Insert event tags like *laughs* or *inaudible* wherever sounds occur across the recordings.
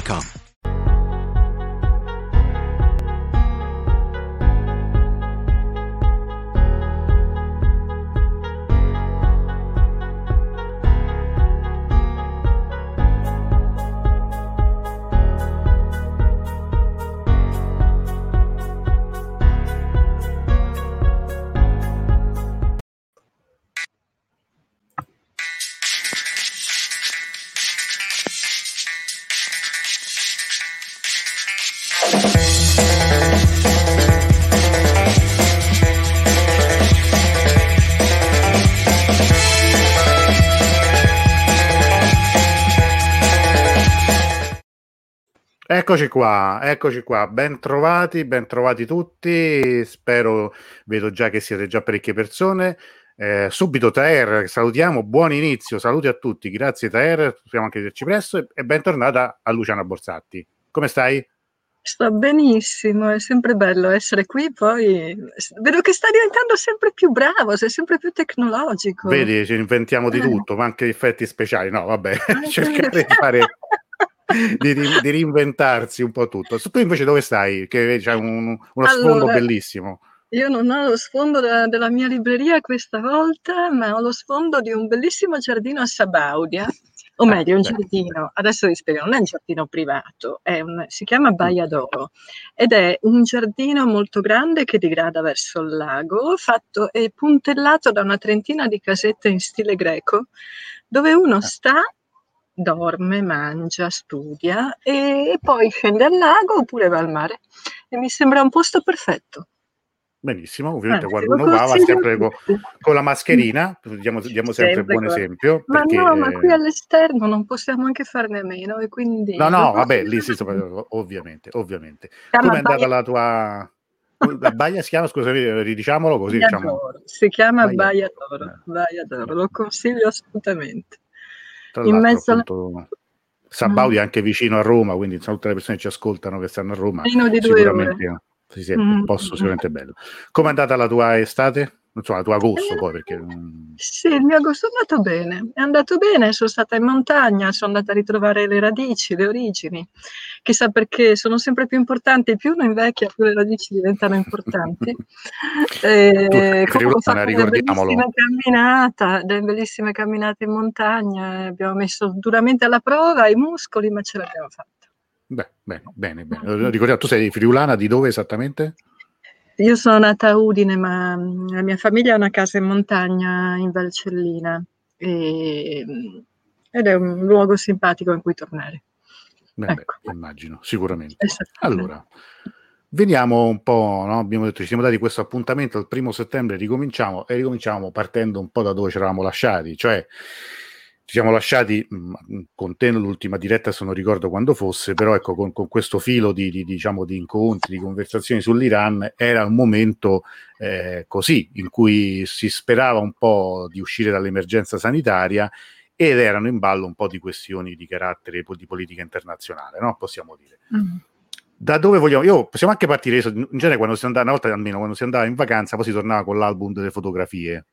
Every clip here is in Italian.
Indeed.com. Eccoci qua, eccoci qua, ben trovati, ben trovati tutti, spero, vedo già che siete già parecchie persone. Eh, subito Taer, salutiamo, buon inizio, saluti a tutti, grazie Taer, possiamo anche vederci presto e, e bentornata a Luciana Borsatti. Come stai? Sto benissimo, è sempre bello essere qui, poi vedo che stai diventando sempre più bravo, sei sempre più tecnologico. Vedi, ci inventiamo di Eh. tutto, ma anche effetti speciali, no vabbè, *laughs* Ah, cercare di fare... Di, di reinventarsi un po' tutto. Tu invece dove stai? Che c'è un- uno sfondo Allora, bellissimo. Io non ho lo sfondo della, della mia libreria questa volta, ma ho lo sfondo di un bellissimo giardino a Sabaudia, o Ah, meglio, un beh. giardino, adesso vi spiego, non è un giardino privato, è un- si chiama Baia d'Oro ed è un giardino molto grande che digrada verso il lago, fatto e puntellato da una trentina di casette in stile greco, dove uno sta, dorme, mangia, studia e poi scende al lago oppure va al mare. E mi sembra un posto perfetto. Benissimo, ovviamente Anzi, quando uno va, va sempre con, con la mascherina, diamo, diamo sempre, Sempre buon esempio. Ma perché, no, ma qui eh, all'esterno non possiamo anche farne a meno e quindi... No, no, vabbè, lì sopra- ovviamente, ovviamente. chiama Come è andata la tua... La baia si chiama, scusami, ridiciamolo così, Baia diciamo... Si chiama Baia d'Oro. d'Oro. Baia d'Oro, lo consiglio assolutamente. Tra in mezzo appunto, Sabaudi Mm. è anche vicino a Roma, quindi insomma, tutte le persone che ci ascoltano che stanno a Roma, Meno di due sicuramente sì, sì, un Mm. posto sicuramente bello. Come è andata la tua estate? Insomma, tua agosto Eh, poi, perché... mm, Sì, il mio agosto è andato bene, è andato bene, sono stata in montagna, sono andata a ritrovare le radici, le origini. Chissà perché sono sempre più importanti, più uno invecchia, più le radici diventano importanti. *laughs* Eh, Tu friulana, ricordiamolo. bellissime camminate, delle bellissime camminate in montagna, eh, abbiamo messo duramente alla prova i muscoli, ma ce l'abbiamo fatta. Beh, bene, bene, bene. Ricordiamo, tu sei friulana di dove esattamente? Io sono nata a Udine, ma mm, la mia famiglia ha una casa in montagna in Valcellina e- mm, ed è un luogo simpatico in cui tornare. Beh, beh, Ecco. immagino, sicuramente. Allora, veniamo un po', no? abbiamo detto, ci siamo dati questo appuntamento il primo settembre, ricominciamo e ricominciamo partendo un po' da dove ci eravamo lasciati, cioè ci siamo lasciati mh, con te l'ultima diretta, se non ricordo quando fosse, però ecco, con, con questo filo di, di, diciamo, di incontri, di conversazioni sull'Iran, era un momento eh, così, in cui si sperava un po' di uscire dall'emergenza sanitaria ed erano in ballo un po' di questioni di carattere di politica internazionale, no? possiamo dire. Mm. Da dove vogliamo? Io possiamo anche partire. In genere, quando si andava, una volta almeno quando si andava in vacanza, poi si tornava con l'album delle fotografie,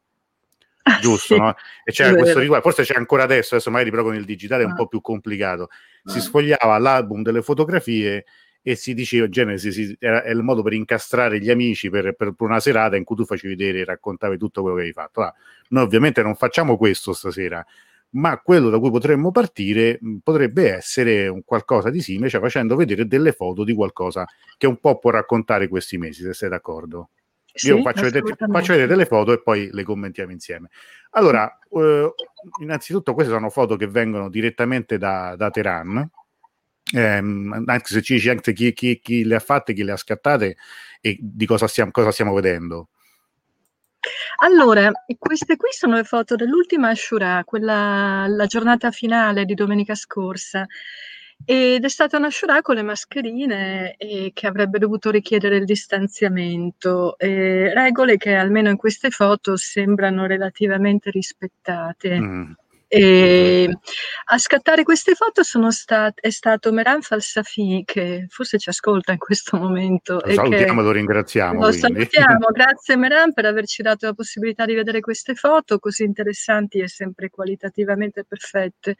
*laughs* giusto? no? E c'era questo riguardo, forse c'è ancora adesso, adesso magari però con il digitale è un Ah. po' più complicato. Si Ah. sfogliava l'album delle fotografie e si diceva, in genere si- era, è il modo per incastrare gli amici per, per- una serata in cui tu facevi vedere e raccontavi tutto quello che avevi fatto. Ah, noi ovviamente non facciamo questo stasera, ma quello da cui potremmo partire potrebbe essere un qualcosa di simile, cioè facendo vedere delle foto di qualcosa che un po' può raccontare questi mesi, se sei d'accordo. Io Sì, faccio vedere, faccio vedere delle foto e poi le commentiamo insieme. Allora, eh, innanzitutto queste sono foto che vengono direttamente da, da Teheran, ehm, anche se ci dici anche chi, chi- chi le ha fatte, chi le ha scattate e di cosa stiamo, cosa stiamo vedendo. Allora, queste qui sono le foto dell'ultima Ashura, quella la giornata finale di domenica scorsa. Ed è stata una Ashura con le mascherine e che avrebbe dovuto richiedere il distanziamento, eh, regole che almeno in queste foto sembrano relativamente rispettate. Mm. E a scattare queste foto sono stat- è stato Meran Falsafi, che forse ci ascolta in questo momento. Lo salutiamo e lo ringraziamo. lo salutiamo, grazie Meran per averci dato la possibilità di vedere queste foto così interessanti e sempre qualitativamente perfette.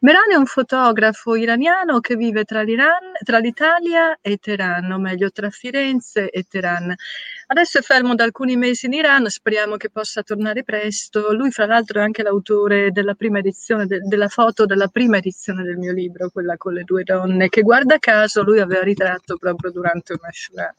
Meran è un fotografo iraniano che vive tra, l'Iran, tra l'Italia e Teheran, o meglio tra Firenze e Teheran. Adesso è fermo da alcuni mesi in Iran, speriamo che possa tornare presto. Lui, fra l'altro, è anche l'autore della prima edizione, de- della foto della prima edizione del mio libro, quella con le due donne, che guarda caso lui aveva ritratto proprio durante una Shura.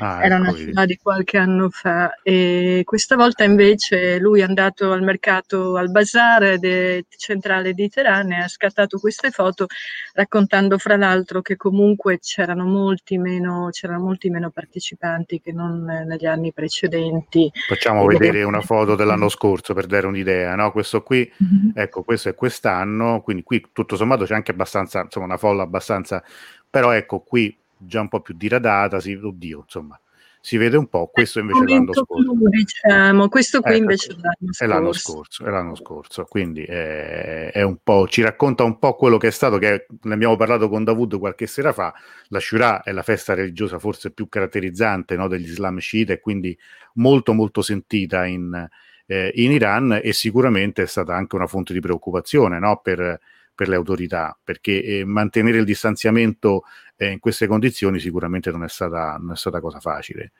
Ah, Era ecco, una. Shura di qualche anno fa e questa volta invece lui è andato al mercato, al bazar de- centrale di Teheran e ha scattato queste foto raccontando fra l'altro che comunque c'erano molti meno, c'erano molti meno partecipanti che non eh, negli anni precedenti. Facciamo vedere una foto dell'anno *laughs* scorso per dare un'idea, no? Questo qui, Mhm. Ecco, questo è quest'anno, quindi qui tutto sommato c'è anche abbastanza, insomma, una folla abbastanza, però ecco qui già un po' più diradata, si, oddio, insomma, si vede un po', questo invece è l'anno scorso. clou, diciamo, questo qui Ecco, invece è l'anno È l'anno scorso. scorso, è l'anno scorso, quindi è, è un po', ci racconta un po' quello che è stato, che ne abbiamo parlato con Davud qualche sera fa, la Shura è la festa religiosa forse più caratterizzante no, degli Islam sciita e quindi molto molto sentita in, eh, in Iran e sicuramente è stata anche una fonte di preoccupazione no, per, per le autorità, perché eh, mantenere il distanziamento eh, in queste condizioni sicuramente non è stata, non è stata cosa facile.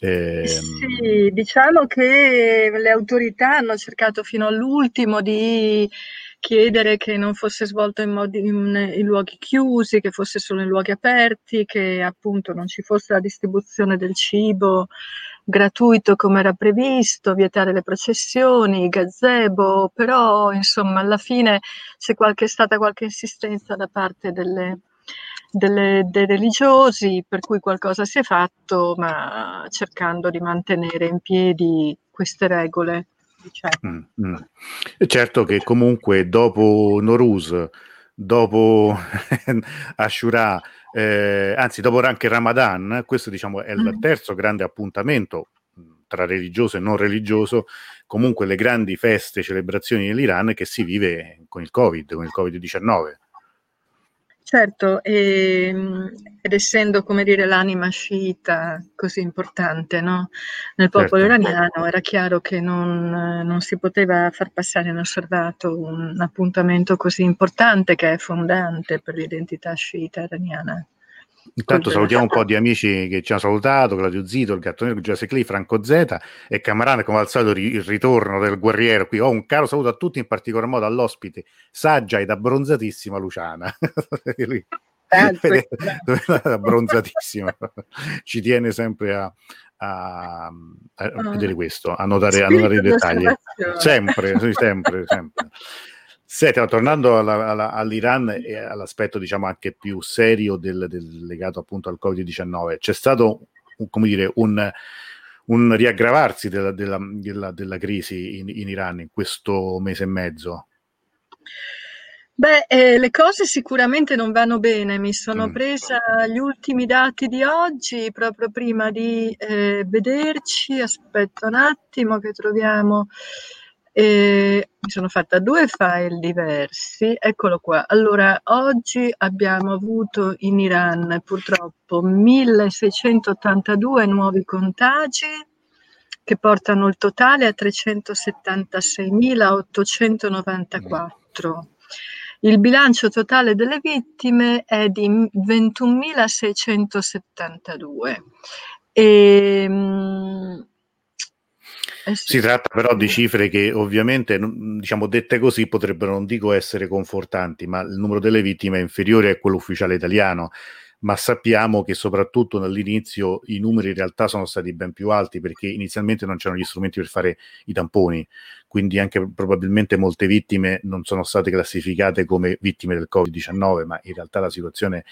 Ehm, Sì, diciamo che le autorità hanno cercato fino all'ultimo di chiedere che non fosse svolto in, modi, in, in luoghi chiusi, che fosse solo in luoghi aperti, che appunto non ci fosse la distribuzione del cibo gratuito come era previsto, vietare le processioni, i gazebo, però insomma alla fine c'è qualche, stata qualche insistenza da parte delle, delle, dei religiosi per cui qualcosa si è fatto, ma cercando di mantenere in piedi queste regole. Diciamo. Mm, mm. Certo che comunque dopo Noruz, dopo *laughs* Ashura, eh, anzi dopo anche Ramadan, questo diciamo è il Mm. terzo grande appuntamento mh, tra religioso e non religioso, comunque le grandi feste, celebrazioni dell'Iran che si vive con il Covid, con il Covid-19. Certo, e, ed essendo, come dire, l'anima sciita così importante no? nel popolo Certo. iraniano, era chiaro che non, non si poteva far passare inosservato un appuntamento così importante che è fondante per l'identità sciita iraniana. Intanto salutiamo un po' di amici che ci hanno salutato, Claudio Zito, il Gatto Nero, Giuseppe Clay, Franco Z e Camarane, come al solito il ritorno del guerriero qui. Ho un caro saluto a tutti, in particolar modo all'ospite saggia ed abbronzatissima Luciana. *laughs* Lui- *laughs* abbronzatissima. *laughs* Ci tiene sempre a, a- a Ah. vedere questo, a notare, a notare i dettagli. Sempre, sempre, sempre. Senti, tornando alla- alla- all'Iran e all'aspetto diciamo anche più serio del, del- legato appunto al Covid-19, c'è stato un- come dire, un, un riaggravarsi della, della- della- della crisi in, in Iran in questo mese e mezzo. Beh, eh, le cose sicuramente non vanno bene. Mi sono Mm. presa gli ultimi dati di oggi proprio prima di eh, vederci. Aspetta un attimo che troviamo. Eh, mi sono fatta due file diversi. Eccolo qua. Allora, oggi abbiamo avuto in Iran purtroppo 1682 nuovi contagi che portano il totale a 376.894. Il bilancio totale delle vittime è di 21.672. E, mm, Eh. Si tratta però di cifre che ovviamente, diciamo, dette così potrebbero, non dico essere confortanti, ma il numero delle vittime è inferiore a quello ufficiale italiano ma sappiamo che soprattutto all'inizio i numeri in realtà sono stati ben più alti perché inizialmente non c'erano gli strumenti per fare i tamponi, quindi anche probabilmente molte vittime non sono state classificate come vittime del Covid-19, ma in realtà la situazione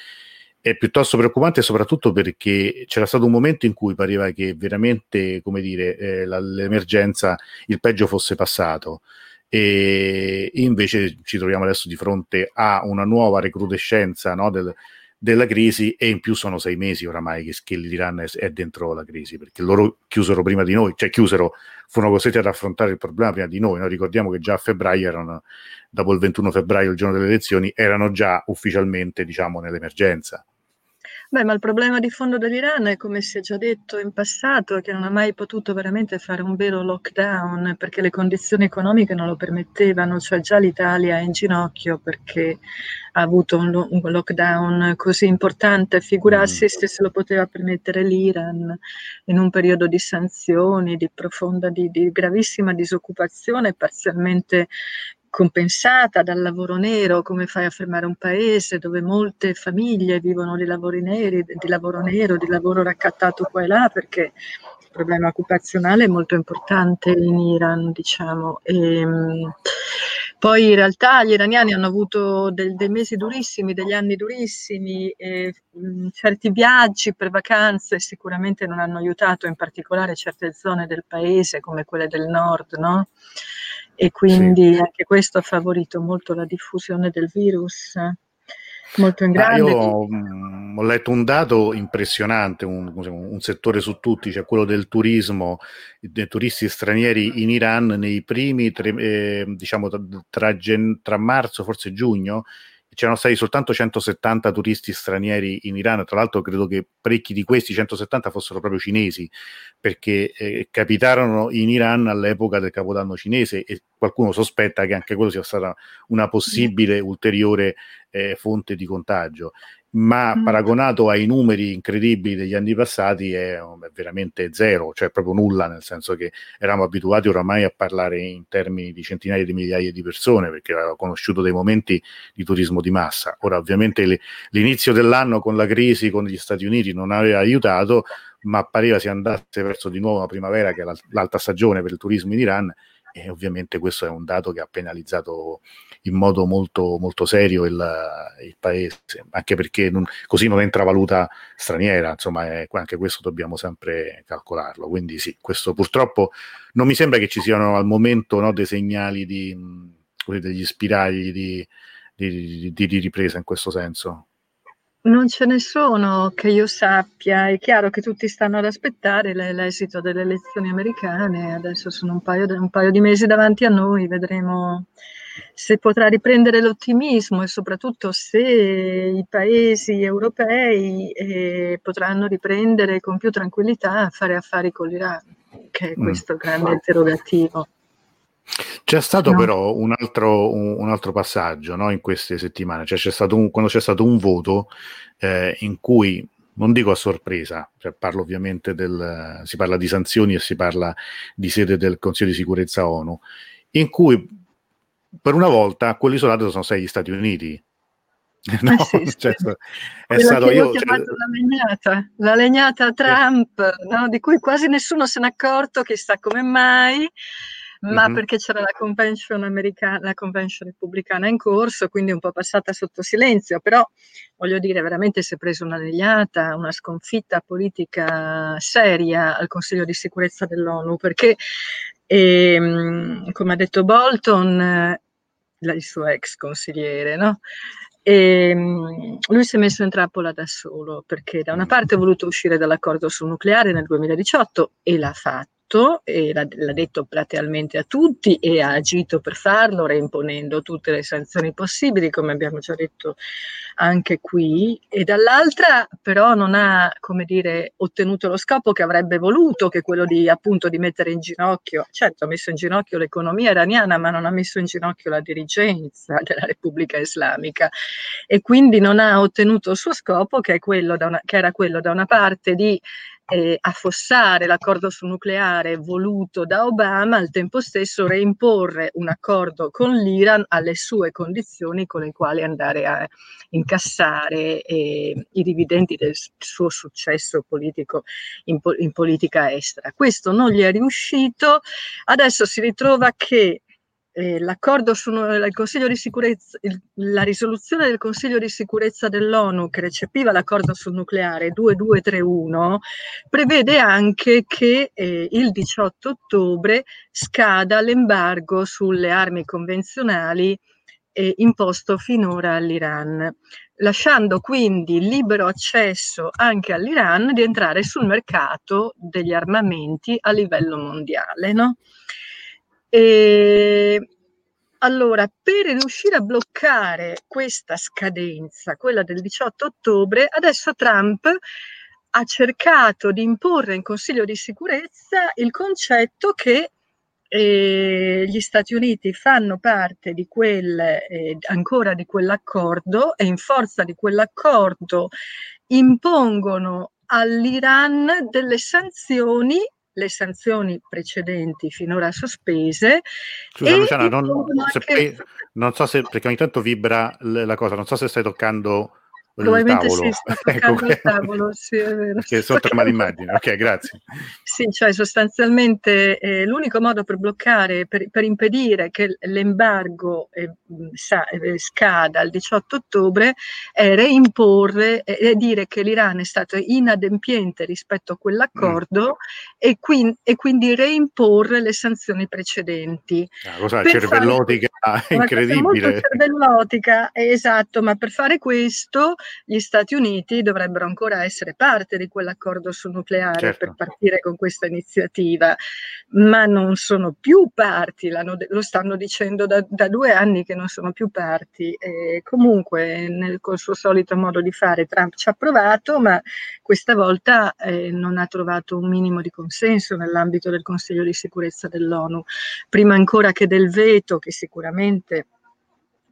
è piuttosto preoccupante soprattutto perché c'era stato un momento in cui pareva che veramente, come dire, eh, l'emergenza, il peggio fosse passato e invece ci troviamo adesso di fronte a una nuova recrudescenza no, del, della crisi e in più sono sei mesi oramai che, che l'Iran è, è, dentro la crisi perché loro chiusero prima di noi, cioè chiusero, furono costretti ad affrontare il problema prima di noi. Noi ricordiamo che già a febbraio erano, dopo il 21 febbraio, il giorno delle elezioni, erano già ufficialmente diciamo nell'emergenza. Beh, ma il problema di fondo dell'Iran è, come si è già detto in passato, che non ha mai potuto veramente fare un vero lockdown perché le condizioni economiche non lo permettevano, cioè già l'Italia è in ginocchio perché ha avuto un, lo- un lockdown così importante, figurarsi mm. se se lo poteva permettere l'Iran in un periodo di sanzioni, di profonda, di, di gravissima disoccupazione, parzialmente compensata dal lavoro nero, come fai a fermare un paese dove molte famiglie vivono di lavori neri, di lavoro nero, di lavoro raccattato qua e là, perché il problema occupazionale è molto importante in Iran, diciamo. E, ehm, poi in realtà gli iraniani hanno avuto del, dei mesi durissimi, degli anni durissimi, e, mh, certi viaggi per vacanze sicuramente non hanno aiutato, in particolare certe zone del paese come quelle del nord, no? E quindi sì. anche questo ha favorito molto la diffusione del virus molto in grande. io ho, mm, ho letto un dato impressionante, un, un, settore su tutti, cioè quello del turismo, dei turisti stranieri in Iran nei primi, tre, eh, diciamo tra, gen, tra marzo, forse giugno, c'erano stati soltanto 170 turisti stranieri in Iran, tra l'altro credo che parecchi di questi 170 fossero proprio cinesi, perché eh, capitarono in Iran all'epoca del Capodanno cinese e qualcuno sospetta che anche quello sia stata una possibile ulteriore eh, fonte di contagio ma mm. paragonato ai numeri incredibili degli anni passati è, è, veramente zero, cioè proprio nulla, nel senso che eravamo abituati oramai a parlare in termini di centinaia di migliaia di persone, perché avevamo conosciuto dei momenti di turismo di massa. Ora ovviamente le, l'inizio dell'anno con la crisi con gli Stati Uniti non aveva aiutato, ma pareva si andasse verso di nuovo la primavera, che è l'alta stagione per il turismo in Iran, e ovviamente questo è un dato che ha penalizzato in modo molto, molto serio il, il paese, anche perché non, così non entra valuta straniera, insomma è, anche questo dobbiamo sempre calcolarlo, quindi sì, questo purtroppo non mi sembra che ci siano al momento no, dei segnali di, degli spiragli di, di, di, di ripresa in questo senso. Non ce ne sono che io sappia, è chiaro che tutti stanno ad aspettare l'esito delle elezioni americane, adesso sono un paio, un paio di mesi davanti a noi, vedremo se potrà riprendere l'ottimismo e soprattutto se i paesi europei eh, potranno riprendere con più tranquillità a fare affari con l'Iran, che è mm. questo mm. grande interrogativo. C'è stato no. però un altro, un, un altro passaggio no, in queste settimane, cioè c'è stato un, quando c'è stato un voto eh, in cui, non dico a sorpresa, cioè parlo ovviamente del, si parla di sanzioni e si parla di sede del Consiglio di sicurezza ONU, in cui per una volta quell'isolato sono stati gli Stati Uniti. *laughs* No, eh sì, cioè, sì. è stato io, cioè... la, legnata, la legnata Trump, no? di cui quasi nessuno se n'è accorto, chissà come mai, ma mm-hmm. perché c'era la convention americana, la convention repubblicana in corso, quindi un po' passata sotto silenzio, però voglio dire, veramente si è presa una legnata, una sconfitta politica seria al Consiglio di sicurezza dell'ONU, perché ehm, come ha detto Bolton, il suo ex consigliere, no? E ehm, lui si è messo in trappola da solo perché da una parte ha voluto uscire dall'accordo sul nucleare nel 2018 e l'ha fatto fatto e l'ha, l'ha, detto platealmente a tutti e ha agito per farlo, reimponendo tutte le sanzioni possibili, come abbiamo già detto anche qui, e dall'altra però non ha, come dire, ottenuto lo scopo che avrebbe voluto, che è quello di appunto di mettere in ginocchio, certo ha messo in ginocchio l'economia iraniana, ma non ha messo in ginocchio la dirigenza della Repubblica Islamica. E quindi non ha ottenuto il suo scopo che, una, che era quello da una parte di eh, affossare l'accordo sul nucleare voluto da Obama, al tempo stesso reimporre un accordo con l'Iran alle sue condizioni con le quali andare a incassare eh, i dividendi del suo successo politico in, in politica estera. Questo non gli è riuscito, adesso si ritrova che eh, l'accordo sul Consiglio di sicurezza, il, la risoluzione del Consiglio di sicurezza dell'ONU che recepiva l'accordo sul nucleare 2231 prevede anche che eh, il 18 ottobre scada l'embargo sulle armi convenzionali eh, imposto finora all'Iran, lasciando quindi libero accesso anche all'Iran di entrare sul mercato degli armamenti a livello mondiale. No? E allora, per riuscire a bloccare questa scadenza, quella del 18 ottobre, adesso Trump ha cercato di imporre in Consiglio di sicurezza il concetto che eh, gli Stati Uniti fanno parte di quel, eh, ancora di quell'accordo e in forza di quell'accordo impongono all'Iran delle sanzioni le sanzioni precedenti finora sospese. Scusa, Luciana, non, anche... non, so se perché ogni tanto vibra la cosa, non so se stai toccando Probabilmente sì, sta *laughs* ecco, il tavolo, sì, è vero. Che sotto okay. l'immagine, ok, grazie. Sì, cioè sostanzialmente eh, l'unico modo per bloccare, per, per impedire che l'embargo eh, sa, eh, scada il 18 ottobre è reimporre e eh, dire che l'Iran è stato inadempiente rispetto a quell'accordo mm. e, qui, e, quindi reimporre le sanzioni precedenti. Ah, cosa cervellotica fare, incredibile. Molto cervellotica, esatto, ma per fare questo gli Stati Uniti dovrebbero ancora essere parte di quell'accordo sul nucleare certo. per partire con questa iniziativa, ma non sono più parti, lo stanno dicendo da, da, due anni che non sono più parti. E comunque, nel, col suo solito modo di fare, Trump ci ha provato, ma questa volta eh, non ha trovato un minimo di consenso nell'ambito del Consiglio di sicurezza dell'ONU, prima ancora che del veto, che sicuramente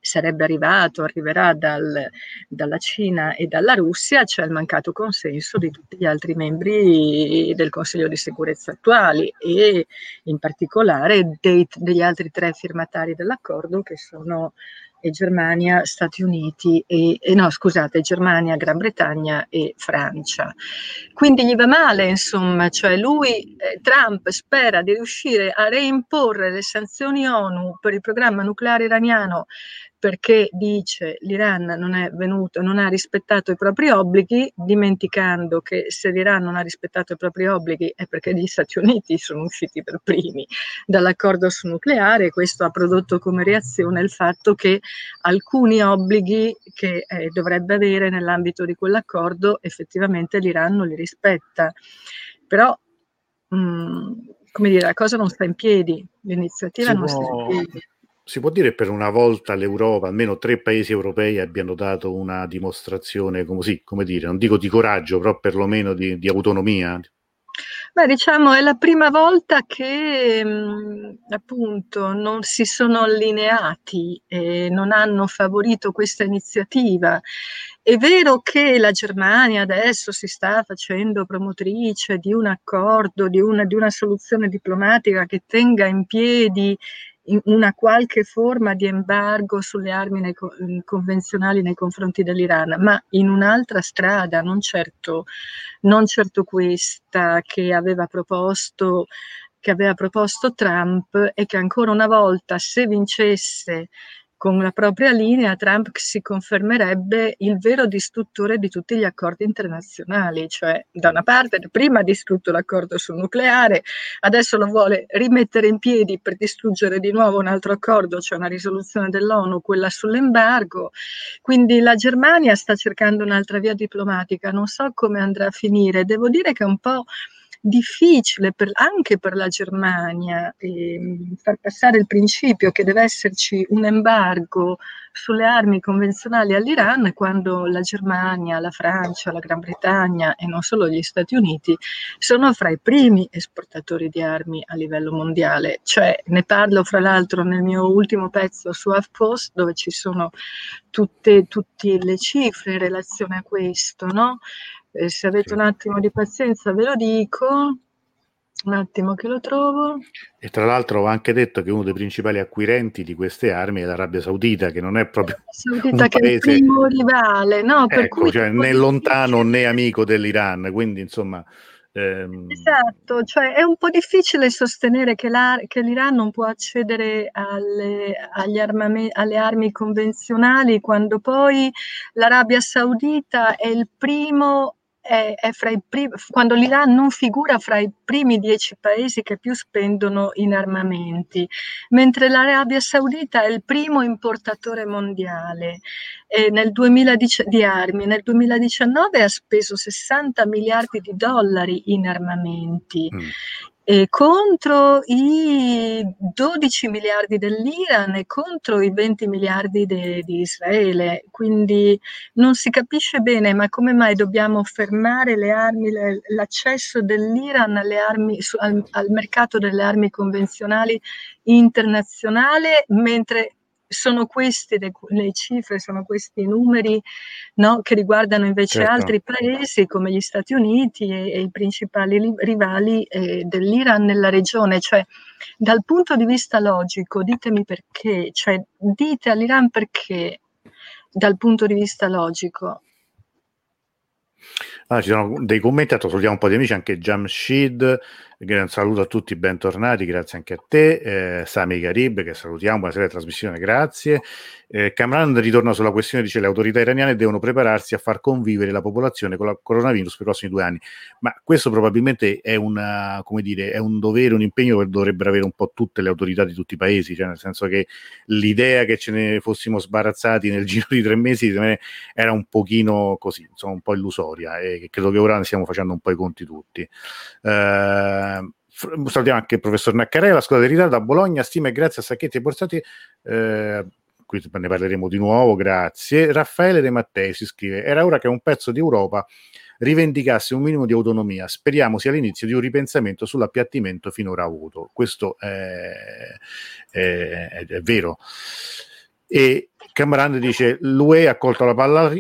sarebbe arrivato, arriverà dal, dalla Cina e dalla Russia, c'è il mancato consenso di tutti gli altri membri del Consiglio di sicurezza attuali e in particolare dei, degli altri tre firmatari dell'accordo che sono Germania, Stati Uniti e, e, no, scusate, Germania, Gran Bretagna e Francia. Quindi gli va male, insomma, cioè lui, eh, Trump, spera di riuscire a reimporre le sanzioni ONU per il programma nucleare iraniano perché dice l'Iran non è venuto, non ha rispettato i propri obblighi, dimenticando che se l'Iran non ha rispettato i propri obblighi è perché gli Stati Uniti sono usciti per primi dall'accordo sul nucleare e questo ha prodotto come reazione il fatto che alcuni obblighi che eh, dovrebbe avere nell'ambito di quell'accordo effettivamente l'Iran non li rispetta. Però mh, mm, come dire, la cosa non sta in piedi, l'iniziativa si non può, sta in piedi si può dire per una volta l'Europa, almeno tre paesi europei abbiano dato una dimostrazione, come, sì, come dire, non dico di coraggio, però perlomeno di, di autonomia? Beh, diciamo, è la prima volta che mh, mm, appunto non si sono allineati e non hanno favorito questa iniziativa. È vero che la Germania adesso si sta facendo promotrice di un accordo, di una, di una soluzione diplomatica che tenga in piedi una qualche forma di embargo sulle armi nei, convenzionali nei confronti dell'Iran, ma in un'altra strada, non certo, non certo questa che aveva proposto che aveva proposto Trump e che ancora una volta se vincesse con la propria linea Trump si confermerebbe il vero distruttore di tutti gli accordi internazionali, cioè da una parte prima ha distrutto l'accordo sul nucleare, adesso lo vuole rimettere in piedi per distruggere di nuovo un altro accordo, cioè una risoluzione dell'ONU, quella sull'embargo. Quindi la Germania sta cercando un'altra via diplomatica, non so come andrà a finire, devo dire che è un po' difficile per, anche per la Germania eh, far passare il principio che deve esserci un embargo sulle armi convenzionali all'Iran quando la Germania, la Francia, la Gran Bretagna e non solo gli Stati Uniti sono fra i primi esportatori di armi a livello mondiale. Cioè, ne parlo fra l'altro nel mio ultimo pezzo su HuffPost dove ci sono tutte, tutte le cifre in relazione a questo, no? Eh, se avete un attimo di pazienza ve lo dico. Un attimo che lo trovo. E tra l'altro ho anche detto che uno dei principali acquirenti di queste armi è l'Arabia Saudita, che non è proprio Saudita che paese... è il primo rivale, no? Per ecco, cui cioè, né lontano né amico dell'Iran, quindi insomma... Ehm... Esatto, cioè è un po' difficile sostenere che, che l'Iran non può accedere alle, alle armi convenzionali quando poi l'Arabia Saudita è il primo è, è primi, quando l'Iran non figura fra i primi dieci paesi che più spendono in armamenti, mentre l'Arabia Saudita è il primo importatore mondiale eh, nel 2010, di armi. Nel 2019 ha speso 60 miliardi di dollari in armamenti. Mm eh, contro i 12 miliardi dell'Iran e contro i 20 miliardi de, di Israele. Quindi non si capisce bene, ma come mai dobbiamo fermare le armi, le, l'accesso dell'Iran armi, su, al, al mercato delle armi convenzionali internazionale, mentre sono queste le, le, cifre, sono questi i numeri no, che riguardano invece certo. altri paesi come gli Stati Uniti e, e i principali li, rivali eh, dell'Iran nella regione. Cioè, dal punto di vista logico, ditemi perché, cioè, dite all'Iran perché dal punto di vista logico. Ah, ci sono dei commenti, salutiamo un po' di amici, anche Jamshid un saluto a tutti, bentornati, grazie anche a te. Eh, Sami Garib, che salutiamo, buonasera trasmissione, grazie. Eh, Kamran ritorna sulla questione, dice le autorità iraniane devono prepararsi a far convivere la popolazione con il coronavirus per i prossimi due anni, ma questo probabilmente è, una, dire, è un dovere, un impegno che dovrebbero avere un po' tutte le autorità di tutti i paesi, cioè nel senso che l'idea che ce ne fossimo sbarazzati nel *laughs* giro di tre mesi era un pochino così, insomma un po' illusoria e credo che ora ne stiamo facendo un po' i conti tutti. Eh, salutiamo anche il professor Naccarella, la scuola di ritardo a Bologna, stima e grazie a Sacchetti e Borsati. Eh, qui ne parleremo di nuovo, grazie. Raffaele De Mattei si scrive: Era ora che un pezzo di Europa rivendicasse un minimo di autonomia. Speriamo sia l'inizio di un ripensamento sull'appiattimento finora avuto. Questo è, è, è vero. E Cameron dice: L'UE ha colto la palla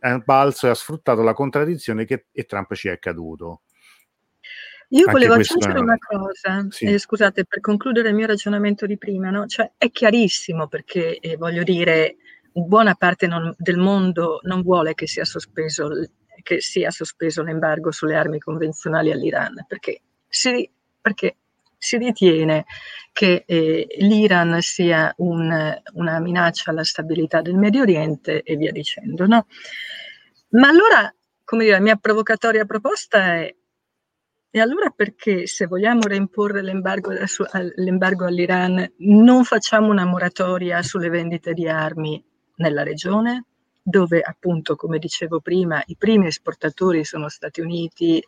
al balzo e ha sfruttato la contraddizione che e Trump ci è caduto. Io Anche volevo aggiungere una cosa, sì. eh, scusate, per concludere il mio ragionamento di prima, no? cioè, è chiarissimo perché, eh, voglio dire, buona parte non, del mondo non vuole che sia, sospeso, che sia sospeso l'embargo sulle armi convenzionali all'Iran, perché si, perché si ritiene che eh, l'Iran sia un, una minaccia alla stabilità del Medio Oriente e via dicendo. No? Ma allora, come dire, la mia provocatoria proposta è e allora perché se vogliamo reimporre l'embargo, l'embargo all'Iran non facciamo una moratoria sulle vendite di armi nella regione? dove appunto, come dicevo prima, i primi esportatori sono Stati Uniti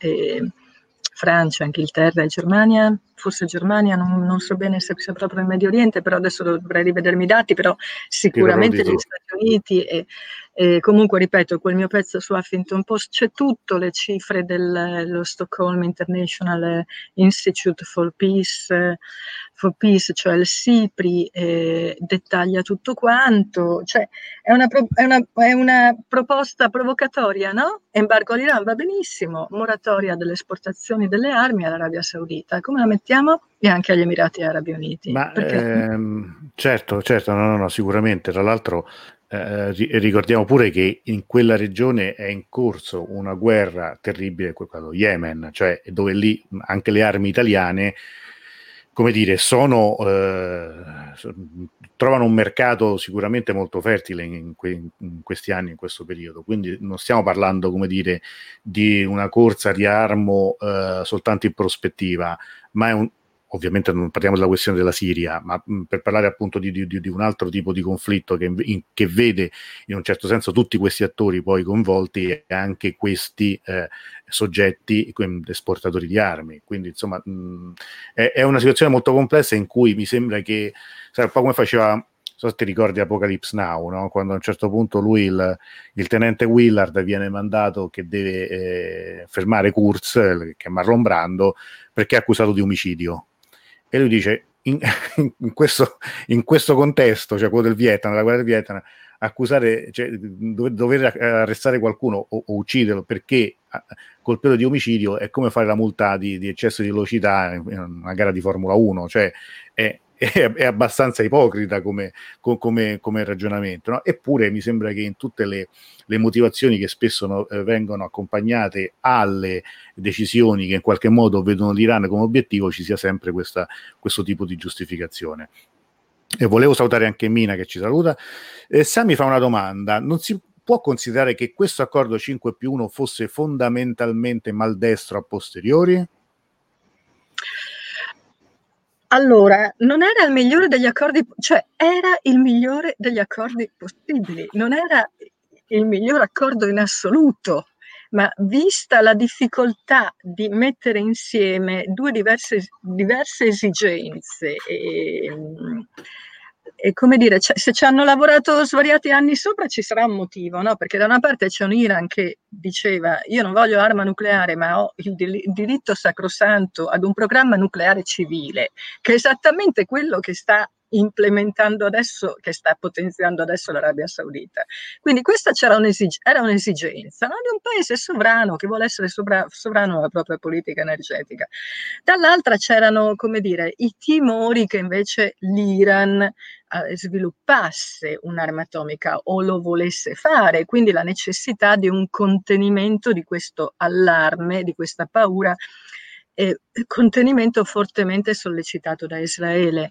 Francia, Inghilterra e Germania, forse Germania, non, non, so bene se sia proprio il Medio Oriente, però adesso dovrei rivedermi i dati, però sicuramente gli Stati Uniti e, e, comunque ripeto, quel mio pezzo su Huffington Post c'è tutto, le cifre dello Stockholm International Institute for Peace, for Peace cioè il SIPRI, eh, dettaglia tutto quanto, cioè è una, pro, è, una, è una, proposta provocatoria, no? Embargo all'Iran va benissimo, moratoria delle esportazioni delle armi all'Arabia Saudita, come la mettiamo? e anche agli Emirati Arabi Uniti. Ma, ehm, certo, certo, no, no, no, sicuramente. Tra l'altro eh, ricordiamo pure che in quella regione è in corso una guerra terribile, quello Yemen, cioè dove lì anche le armi italiane come dire, sono, eh, trovano un mercato sicuramente molto fertile in, que- in, questi anni, in questo periodo. Quindi non stiamo parlando, come dire, di una corsa di armo eh, soltanto in prospettiva, ma è un, ovviamente non parliamo della questione della Siria, ma mh, per parlare appunto di, di, di, un altro tipo di conflitto che, in, che, vede in un certo senso tutti questi attori poi coinvolti e anche questi eh, soggetti esportatori di armi. Quindi insomma mh, è, è, una situazione molto complessa in cui mi sembra che, sai, un po' come faceva so se ti ricordi Apocalypse Now, no? quando a un certo punto lui, il, il tenente Willard, viene mandato che deve eh, fermare Kurz, che è Marlon Brando, perché è accusato di omicidio. E lui dice, in, *laughs* in, questo, in questo, contesto, cioè quello del Vietnam, della guerra del Vietnam, accusare, cioè, dover arrestare qualcuno o, o ucciderlo perché colpito di omicidio è come fare la multa di, di, eccesso di velocità in una gara di Formula 1, cioè è, è, è abbastanza ipocrita come, come, come ragionamento. No? Eppure mi sembra che in tutte le, le motivazioni che spesso no, eh, vengono accompagnate alle decisioni che in qualche modo vedono l'Iran come obiettivo ci sia sempre questa, questo tipo di giustificazione. E volevo salutare anche Mina che ci saluta. Eh, Sami fa una domanda: non si può considerare che questo accordo 5 più 1 fosse fondamentalmente maldestro a posteriori? Allora, non era il migliore degli accordi, cioè era il migliore degli accordi possibili, non era il miglior accordo in assoluto, ma vista la difficoltà di mettere insieme due diverse, diverse esigenze e, e come dire, cioè, se ci hanno lavorato svariati anni sopra ci sarà un motivo, no? Perché da una parte c'è un Iran che diceva io non voglio arma nucleare, ma ho il, il diritto sacrosanto ad un programma nucleare civile, che è esattamente quello che sta implementando adesso, che sta potenziando adesso l'Arabia Saudita. Quindi questa un'esig- era un'esigenza no? di un paese sovrano che vuole essere sovra- sovrano nella propria politica energetica. Dall'altra c'erano, come dire, i timori che invece l'Iran eh, sviluppasse un'arma atomica o lo volesse fare, quindi la necessità di un contenimento di questo allarme, di questa paura e contenimento fortemente sollecitato da Israele.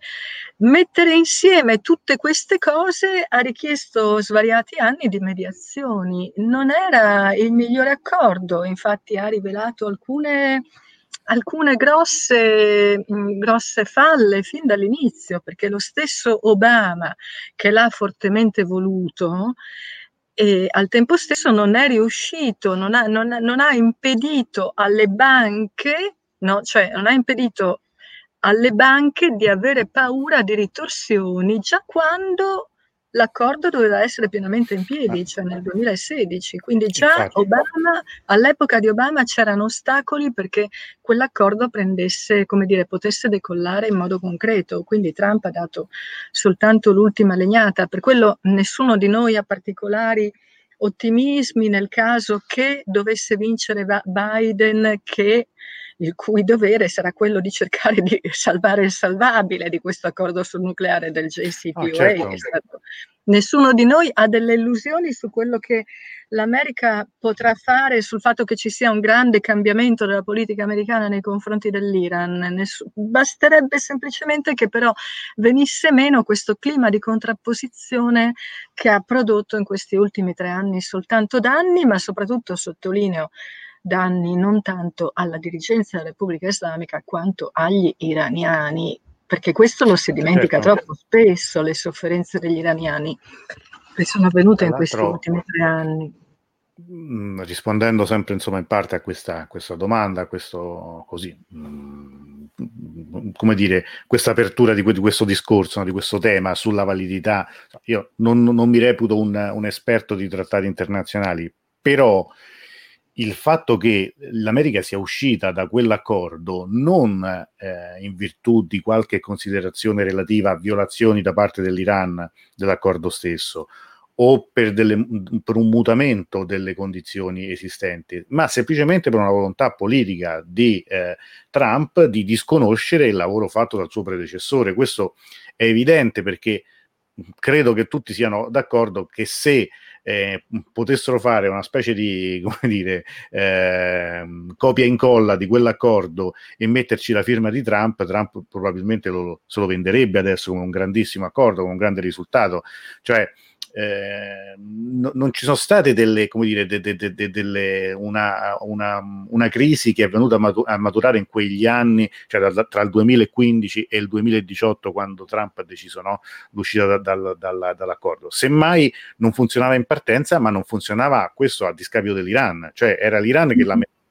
Mettere insieme tutte queste cose ha richiesto svariati anni di mediazioni. Non era il migliore accordo, infatti ha rivelato alcune, alcune grosse, grosse falle fin dall'inizio, perché lo stesso Obama, che l'ha fortemente voluto, e al tempo stesso non è riuscito, non ha, non, non ha impedito alle banche no? cioè non ha impedito alle banche di avere paura di ritorsioni già quando l'accordo doveva essere pienamente in piedi, cioè nel 2016. Quindi già Obama, all'epoca di Obama c'erano ostacoli perché quell'accordo prendesse, come dire, potesse decollare in modo concreto. Quindi Trump ha dato soltanto l'ultima legnata. Per quello nessuno di noi ha particolari ottimismi nel caso che dovesse vincere Biden che il cui dovere sarà quello di cercare di salvare il salvabile di questo accordo sul nucleare del JCPOA. Oh, certo. stato... Nessuno di noi ha delle illusioni su quello che l'America potrà fare, sul fatto che ci sia un grande cambiamento della politica americana nei confronti dell'Iran. Ness... basterebbe semplicemente che però venisse meno questo clima di contrapposizione che ha prodotto in questi ultimi tre anni soltanto danni, ma soprattutto sottolineo danni non tanto alla dirigenza della Repubblica Islamica quanto agli iraniani, perché questo lo si dimentica certo. troppo spesso, le sofferenze degli iraniani che sono avvenute in questi ultimi tre anni. Mm, rispondendo sempre insomma in parte a questa, questa domanda, a questo così, mh, mm, come dire, questa apertura di, questo discorso, no, di questo tema sulla validità, io non, non mi reputo un, un, esperto di trattati internazionali, però il fatto che l'America sia uscita da quell'accordo non eh, in virtù di qualche considerazione relativa a violazioni da parte dell'Iran dell'accordo stesso o per, delle, per, un mutamento delle condizioni esistenti, ma semplicemente per una volontà politica di eh, Trump di disconoscere il lavoro fatto dal suo predecessore. Questo è evidente perché credo che tutti siano d'accordo che se eh, potessero fare una specie di *laughs* come dire, eh, copia e incolla di quell'accordo e metterci la firma di Trump, Trump probabilmente lo, se lo venderebbe adesso come un grandissimo accordo, come un grande risultato. Cioè, eh, no, non ci sono state delle, come dire, de, de, de, delle, una, una, una, crisi che è venuta a, matu- a, maturare in quegli anni, cioè da, tra il 2015 e il 2018, quando Trump ha deciso no, l'uscita da, dal, dal, dall'accordo. Semmai non funzionava in partenza, ma non funzionava questo a discapito dell'Iran, cioè era l'Iran che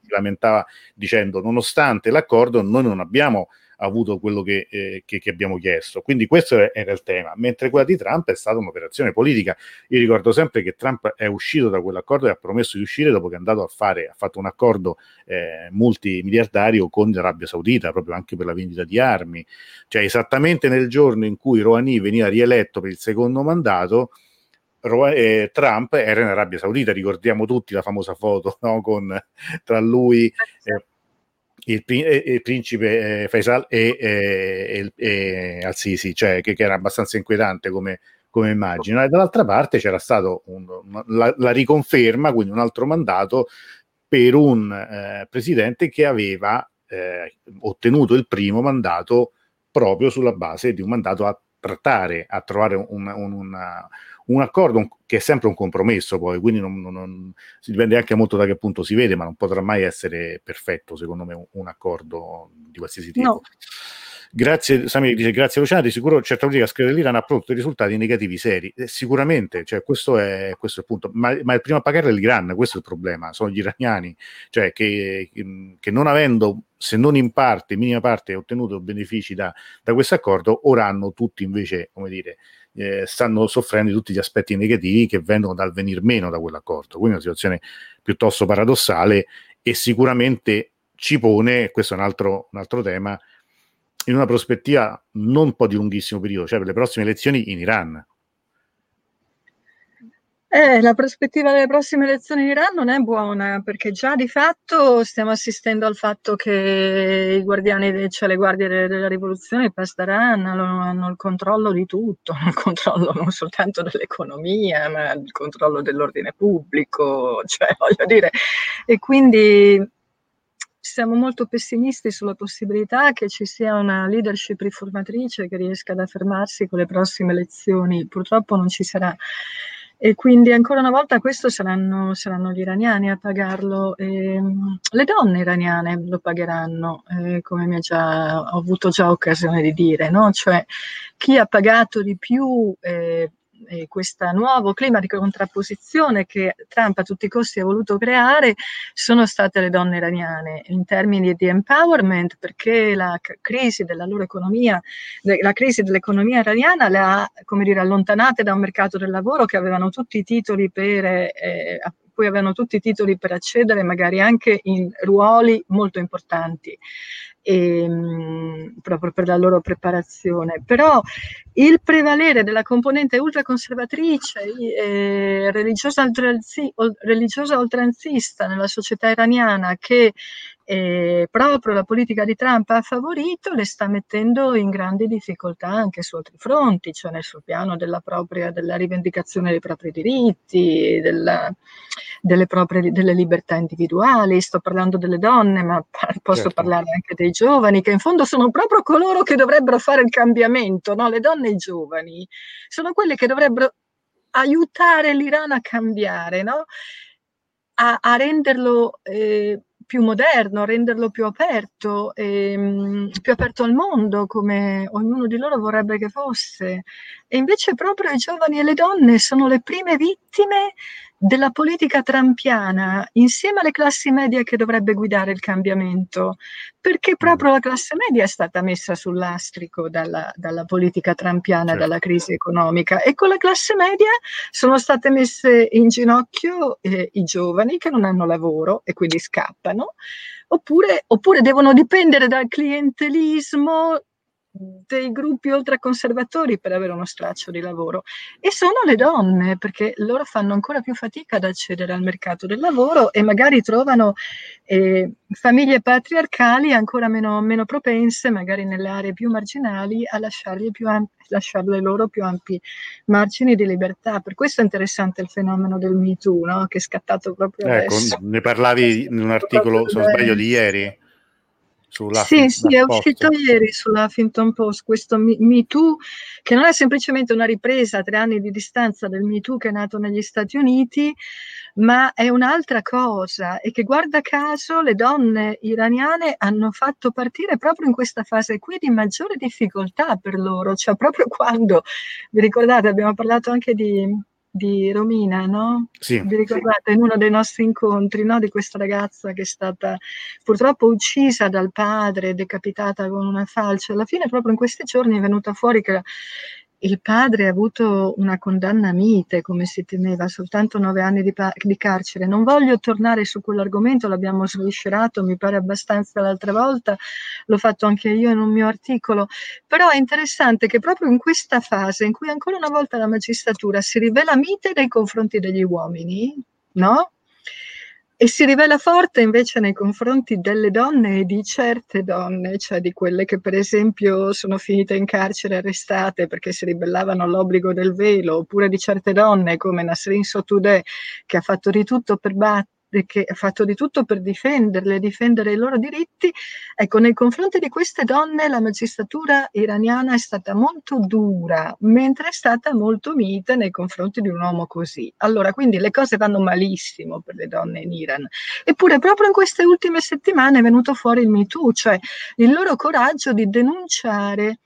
lamentava dicendo nonostante l'accordo noi non abbiamo avuto quello che, eh, che, che abbiamo chiesto. Quindi questo era il tema, mentre quella di Trump è stata un'operazione politica. Io ricordo sempre che Trump è uscito da quell'accordo e ha promesso di uscire dopo che è andato a fare, ha fatto un accordo eh, multimiliardario con l'Arabia Saudita, proprio anche per la vendita di armi. Cioè esattamente nel giorno in cui Rouhani veniva rieletto per il secondo mandato, eh, Trump era in Arabia Saudita, ricordiamo tutti la famosa foto *laughs* no? con, tra lui, eh, il, eh, il, principe eh, Faisal e, e, e Al-Sisi, cioè che, che, era abbastanza inquietante come, come immagine. E dall'altra parte c'era stata la, la, riconferma, quindi un altro mandato per un eh, presidente che aveva eh, ottenuto il primo mandato proprio sulla base di un mandato a trattare, a trovare un, un, una, un accordo che è sempre un compromesso poi, quindi non, non, non, si dipende anche molto da che punto si vede, ma non potrà mai essere perfetto secondo me un, un accordo di qualsiasi tipo. No. Grazie, Samir dice grazie Luciano, di sicuro certa politica scrive l'Iran ha prodotto risultati negativi seri. Eh, sicuramente, cioè, questo, è, questo è il punto, ma, ma, il primo a pagare è l'Iran, questo è il problema, sono gli iraniani, cioè che, che non avendo, se non in parte, in minima parte, ottenuto benefici da, da questo accordo, ora hanno tutti invece, come dire, eh, stanno soffrendo di tutti gli aspetti negativi che vengono dal venir meno da quell'accordo. Quindi è una situazione piuttosto paradossale e sicuramente ci pone, questo è un altro, un altro tema, in una prospettiva non un po' di lunghissimo periodo, cioè per le prossime elezioni in Iran. Eh, la prospettiva delle prossime elezioni in Iran non è buona perché già di fatto stiamo assistendo al fatto che i guardiani, cioè le guardie della, rivoluzione Pasdaran hanno, hanno il controllo di tutto, il controllo non soltanto dell'economia, ma il controllo dell'ordine pubblico, cioè *laughs* voglio dire, e quindi siamo molto pessimisti sulla possibilità che ci sia una leadership riformatrice che riesca ad affermarsi con le prossime elezioni. Purtroppo non ci sarà. E quindi ancora una volta questo saranno, saranno gli iraniani a pagarlo. E, le donne iraniane lo pagheranno, eh, come già, ho avuto già occasione di dire, no? Cioè chi ha pagato di più eh, eh, questo nuovo clima di contrapposizione che Trump a tutti i costi ha voluto creare sono state le donne iraniane. In termini di empowerment perché la c- crisi della loro economia, de- la crisi dell'economia iraniana le ha come dire, allontanate da un mercato del lavoro che avevano tutti i titoli per eh, cui avevano tutti i titoli per accedere magari anche in ruoli molto importanti e, ehm, proprio per la loro preparazione. Però il prevalere della componente ultraconservatrice eh, religiosa, religiosa oltranzista nella società iraniana che eh, proprio la politica di Trump ha favorito, le sta mettendo in grandi difficoltà anche su altri fronti, cioè nel suo piano della, propria, della rivendicazione dei propri diritti, della, delle, proprie, delle libertà individuali. Sto parlando delle donne, ma posso certo. parlare anche dei giovani, che in fondo sono proprio coloro che dovrebbero fare il cambiamento, no? le donne e i giovani, sono quelle che dovrebbero aiutare l'Iran a cambiare, no? a, a renderlo... Eh, più moderno, renderlo più aperto, e, ehm, più aperto al mondo, come ognuno di loro vorrebbe che fosse. E invece proprio i giovani e le donne sono le prime vittime della politica trampiana insieme alle classi medie che dovrebbe guidare il cambiamento, perché proprio la classe media è stata messa sull'astrico dalla, dalla politica trampiana, certo. dalla crisi economica e con la classe media sono state messe in ginocchio eh, i giovani che non hanno lavoro e quindi scappano, oppure, oppure devono dipendere dal clientelismo dei gruppi ultraconservatori per avere uno straccio di lavoro. E sono le donne perché loro fanno ancora più fatica ad accedere al mercato del lavoro e magari trovano eh, famiglie patriarcali ancora meno, meno, propense magari nelle aree più marginali a più ampi, lasciarle loro più ampi margini di libertà. Per questo è interessante il fenomeno del Me Too no? che è scattato proprio ecco, adesso. ne parlavi in un articolo se non sbaglio di ieri sulla sì, sì, è uscito ieri sulla Huffington Post questo Me, Me Too, che non è semplicemente una ripresa a tre anni di distanza del Me Too che è nato negli Stati Uniti, ma è un'altra cosa e che guarda caso le donne iraniane hanno fatto partire proprio in questa fase qui di maggiore difficoltà per loro, cioè proprio quando, vi ricordate, abbiamo parlato anche di di Romina, no? Sì. Vi ricordate in uno dei nostri incontri, no? Di questa ragazza che è stata purtroppo uccisa dal padre, decapitata con una falce. Alla fine, proprio in questi giorni è venuta fuori che il padre ha avuto una condanna mite, come si temeva, soltanto nove anni di, pa- di, carcere. Non voglio tornare su quell'argomento, l'abbiamo sviscerato, mi pare abbastanza l'altra volta, l'ho fatto anche io in un mio articolo, però è interessante che proprio in questa fase in cui ancora una volta la magistratura si rivela mite nei confronti degli uomini, no? E si rivela forte invece nei confronti delle donne e di certe donne, cioè di quelle che per esempio sono finite in carcere arrestate perché si ribellavano all'obbligo del velo, oppure di certe donne come Nasrin Sotoudeh che ha fatto di tutto per battere che ha fatto di tutto per difenderle, difendere i loro diritti, ecco, nei confronti di queste donne la magistratura iraniana è stata molto dura, mentre è stata molto mite nei confronti di un uomo così. Allora, quindi le cose vanno malissimo per le donne in Iran. Eppure proprio in queste ultime settimane è venuto fuori il MeToo, cioè il loro coraggio di denunciare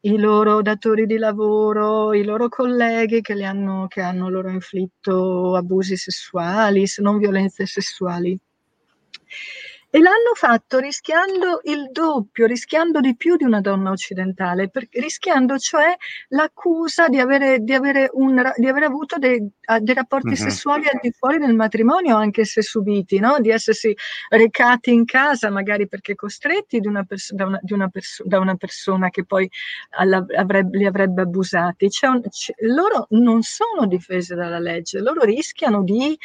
i loro datori di lavoro, i loro colleghi che, hanno, che hanno loro inflitto abusi sessuali, se non violenze sessuali e l'hanno fatto rischiando il doppio, rischiando di più di una donna occidentale, per, rischiando cioè l'accusa di avere, di avere, un, di avere avuto dei, dei rapporti uh-huh. sessuali al di fuori del matrimonio, anche se subiti, no? di essersi recati in casa magari perché costretti una perso- da, una, una perso- da, una, persona che poi alla, avrebbe, li avrebbe abusati. Un, loro non sono difese dalla legge, loro rischiano di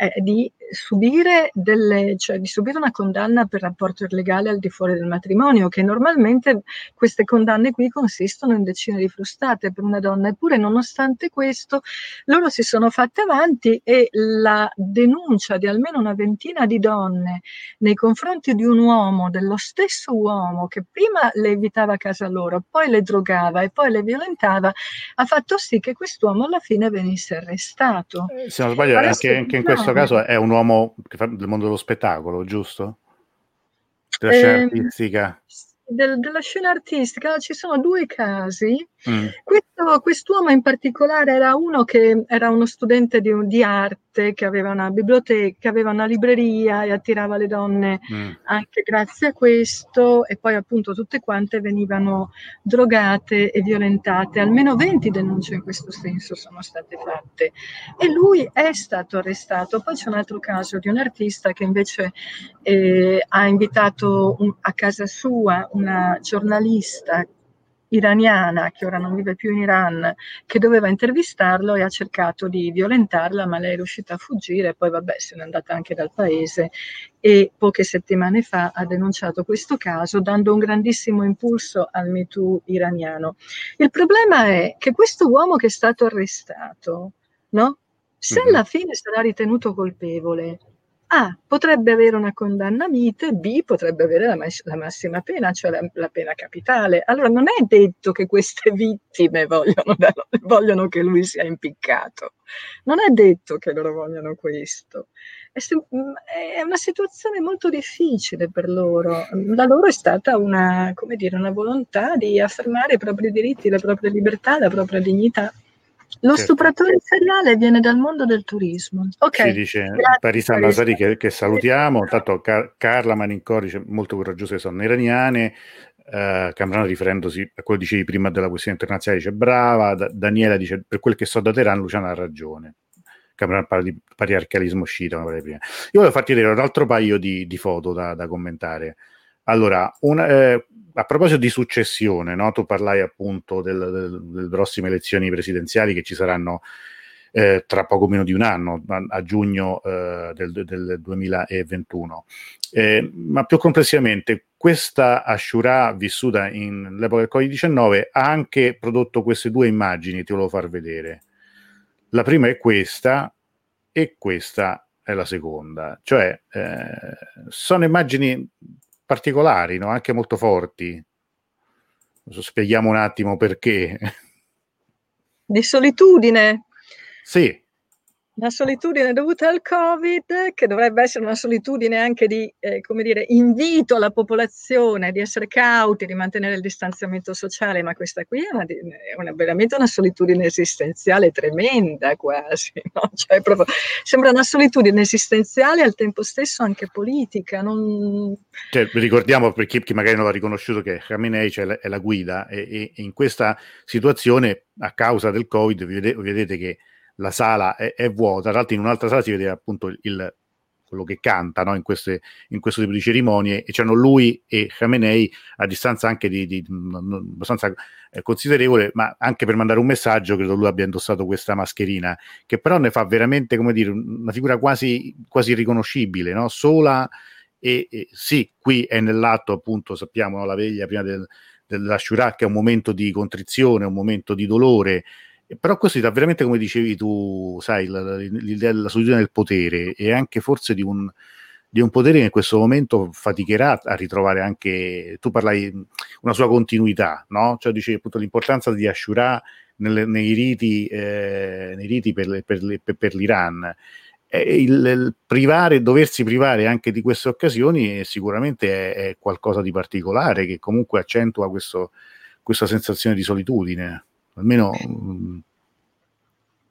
eh, di subire delle, cioè di subire una condanna per rapporto illegale al di fuori del matrimonio, che normalmente queste condanne qui consistono in decine di frustate per una donna. Eppure, nonostante questo, loro si sono fatte avanti e la denuncia di almeno una ventina di donne nei confronti di un uomo, dello stesso uomo che prima le evitava a casa loro, poi le drogava e poi le violentava, ha fatto sì che quest'uomo alla fine venisse arrestato. Eh, se non sbaglio, anche, anche in questo caso è un uomo che fa del mondo dello spettacolo, giusto? Della scena eh, artistica del, della scena artistica ci sono due casi. Mm. Questo, quest'uomo in particolare era uno che era uno studente di, di, arte, che aveva una biblioteca, aveva una libreria e attirava le donne mm. anche grazie a questo e poi appunto tutte quante venivano drogate e violentate. Almeno 20 denunce in questo senso sono state fatte e lui è stato arrestato. Poi c'è un altro caso di un artista che invece eh, ha invitato un, a casa sua una giornalista iraniana che ora non vive più in Iran, che doveva intervistarlo e ha cercato di violentarla, ma lei è riuscita a fuggire, poi vabbè se n'è andata anche dal paese e poche settimane fa ha denunciato questo caso dando un grandissimo impulso al MeToo iraniano. Il problema è che questo uomo che è stato arrestato, no? Se mhm. alla fine sarà ritenuto colpevole, a potrebbe avere una condanna a mite, B potrebbe avere la, mas- la massima pena, cioè la, la, pena capitale. Allora non è detto che queste vittime vogliono, vogliono, che lui sia impiccato, non è detto che loro vogliano questo. È, mm, è, una situazione molto difficile per loro. La loro è stata una, dire, una volontà di affermare i propri diritti, le proprie libertà, la propria dignità. Lo certo. stupratore seriale viene dal mondo del turismo. Okay. Ci dice Parisa Nasari che, che, salutiamo. Intanto Car- Carla Manincori dice molto coraggiose sono iraniane. Uh, Cambrano riferendosi a quello che dicevi prima della questione internazionale dice brava. Da- Daniela dice per quel che so da Teheran Luciana ha ragione. Cambrano parla di patriarcalismo uscita. Io volevo farti vedere un altro paio di, di foto da, da commentare. Allora, una, eh, a proposito di successione, no? tu parlai appunto del, del, delle prossime elezioni presidenziali che ci saranno eh, tra poco meno di un anno, a, a giugno eh, del, del, 2021. Eh, ma più complessivamente, questa Ashura vissuta nell'epoca del Covid-19 ha anche prodotto queste due immagini, ti volevo far vedere. La prima è questa e questa è la seconda, cioè eh, sono immagini particolari, no? anche molto forti. Adesso spieghiamo un attimo perché. Di solitudine. Sì, una solitudine dovuta al Covid, che dovrebbe essere una solitudine anche di, eh, come dire, invito alla popolazione di essere cauti, di mantenere il distanziamento sociale, ma questa qui è, una, è una, veramente una solitudine esistenziale tremenda quasi, *laughs* no? cioè, proprio, sembra una solitudine esistenziale e al tempo stesso anche politica. Non... Cioè, ricordiamo per chi, chi, magari non l'ha riconosciuto che Khamenei cioè, è la guida e, e, in questa situazione, a causa del Covid, vedete, vedete che la sala è, è, vuota, tra l'altro in un'altra sala si vede appunto il, quello che canta no? in, queste, in, questo tipo di cerimonie e c'erano lui e Khamenei a distanza anche di, di, di abbastanza eh, considerevole, ma anche per mandare un messaggio credo lui abbia indossato questa mascherina, che però ne fa veramente come dire una figura quasi, quasi riconoscibile, no? sola e, e, sì, qui è nell'atto appunto sappiamo no? la veglia prima del, della Shura che è un momento di contrizione, un momento di dolore, però questo dà veramente, come dicevi tu, sai, l'idea della solitudine del potere e anche forse di un, di un potere che in questo momento faticherà a ritrovare anche, tu parlai una sua continuità, no? Cioè dicevi appunto l'importanza di Ashura nelle, nei riti, eh, nei riti per, per, per, per l'Iran. Il, il, privare, doversi privare anche di queste occasioni sicuramente è, è qualcosa di particolare che comunque accentua questo, questa sensazione di solitudine almeno... Mm.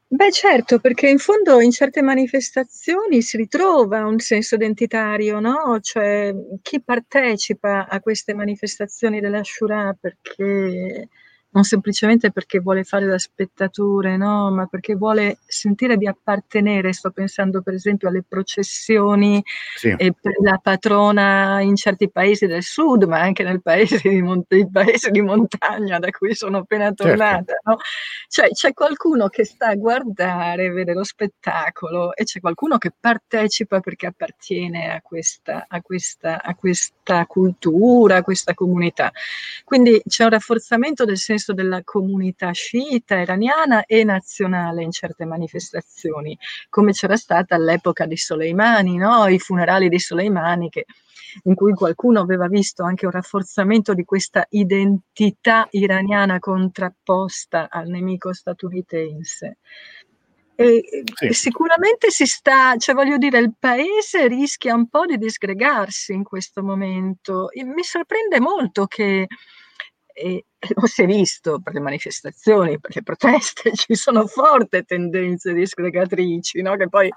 Beh certo, perché in fondo in certe manifestazioni si ritrova un senso identitario, no? Cioè chi partecipa a queste manifestazioni della Shura perché non semplicemente perché vuole fare da spettatore, no? ma perché vuole sentire di appartenere. Sto pensando per esempio alle processioni sì. e per la patrona in certi paesi del sud, ma anche nel paese di, mont- paese di montagna da cui sono appena certo. tornata. Certo. No? Cioè c'è qualcuno che sta a guardare, vede lo spettacolo e c'è qualcuno che partecipa perché appartiene a questa, a questa, a questa cultura, a questa comunità. Quindi c'è un rafforzamento del senso senso della comunità sciita iraniana e nazionale in certe manifestazioni, come c'era stata all'epoca di Soleimani, no? i funerali di Soleimani che in cui qualcuno aveva visto anche un rafforzamento di questa identità iraniana contrapposta al nemico statunitense. E sì. sicuramente si sta, cioè voglio dire, il paese rischia un po' di disgregarsi in questo momento. Mi sorprende molto che e lo si è visto per le manifestazioni, per le proteste, *laughs* ci sono forti tendenze disgregatrici, no? che poi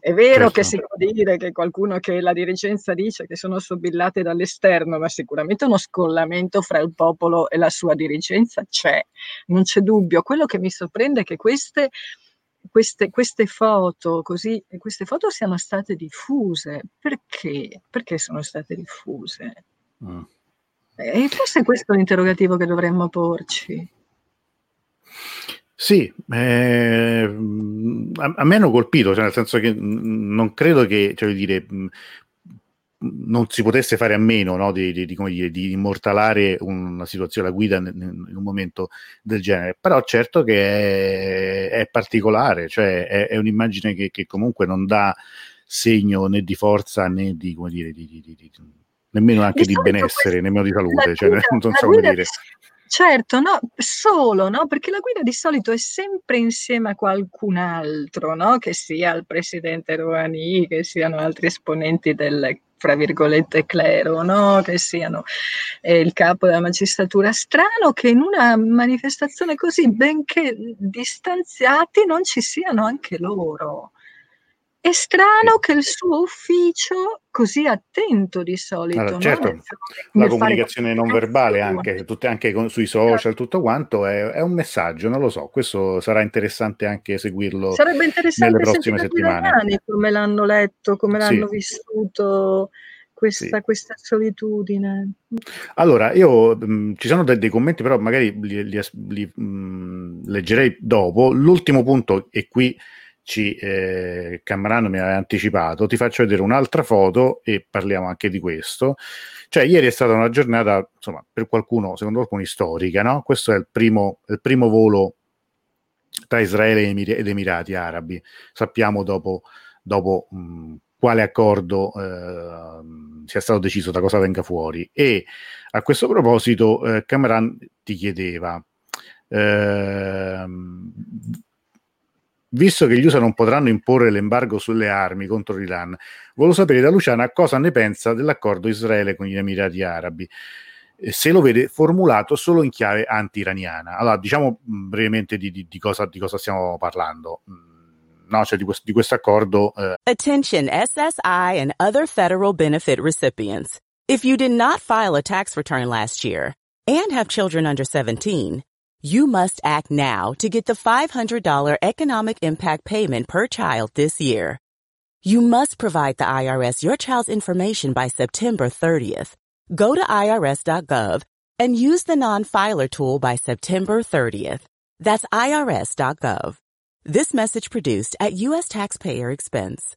è vero certo. che si può dire che qualcuno che la dirigenza dice che sono sobillate dall'esterno, ma sicuramente uno scollamento fra il popolo e la sua dirigenza c'è, non c'è dubbio. Quello che mi sorprende è che queste queste, queste, foto così, queste foto siano state diffuse. Perché? Perché sono state diffuse? Mm. E forse questo è l'interrogativo che dovremmo porci. Sì, eh, a, a, me hanno colpito, cioè nel senso che non credo che, cioè dire, non si potesse fare a meno no, di, di, di, dire, di, immortalare una situazione a guida in, in, un momento del genere, però certo che è, è particolare, cioè è, è un'immagine che, che, comunque non dà segno né di forza né di, come dire, di, nemmeno anche di, di benessere, nemmeno di salute, cioè, guida, *laughs* non so come dire. Certo, no, solo, no? Perché la guida di solito è sempre insieme a qualcun altro, no? Che sia il presidente Rouhani, che siano altri esponenti del, fra virgolette, clero, no? Che siano eh, il capo della magistratura. Strano che in una manifestazione così, benché distanziati, non ci siano anche loro. È strano che il suo ufficio, così attento di solito, allora, certo, no? la comunicazione non verbale anche, tutte, anche con, sui social, certo. tutto quanto, è, è, un messaggio, non lo so, questo sarà interessante anche seguirlo Sarebbe interessante nelle prossime settimane. Come l'hanno letto, come l'hanno sì. vissuto questa, sì. questa, solitudine. Allora, io mh, ci sono dei, dei, commenti, però magari li, li, li mh, leggerei dopo. L'ultimo punto, e qui ci, eh, Camerano mi aveva anticipato, ti faccio vedere un'altra foto e parliamo anche di questo. Cioè, ieri è stata una giornata, insomma, per qualcuno, secondo qualcuno, storica, no? Questo è il primo, il primo volo tra Israele ed Emirati Arabi. Sappiamo dopo, dopo mh, quale accordo eh, sia stato deciso, da cosa venga fuori. E a questo proposito, eh, Cameron ti chiedeva. Eh, visto che gli USA non potranno imporre l'embargo sulle armi contro l'Iran, volevo sapere da Luciana cosa ne pensa dell'accordo Israele con gli Emirati Arabi, se lo vede formulato solo in chiave anti-iraniana. Allora, diciamo brevemente di, di, di, cosa, di cosa, stiamo parlando. No, cioè di, questo, questo accordo. Eh. Attention SSI and other federal benefit recipients. If you did not file a tax return last year and have children under 17, you must act now to get the $500 economic impact payment per child this year. You must provide the IRS your child's information by September 30th. Go to irs.gov and use the non-filer tool by September 30th. That's irs.gov. This message produced at U.S. taxpayer expense.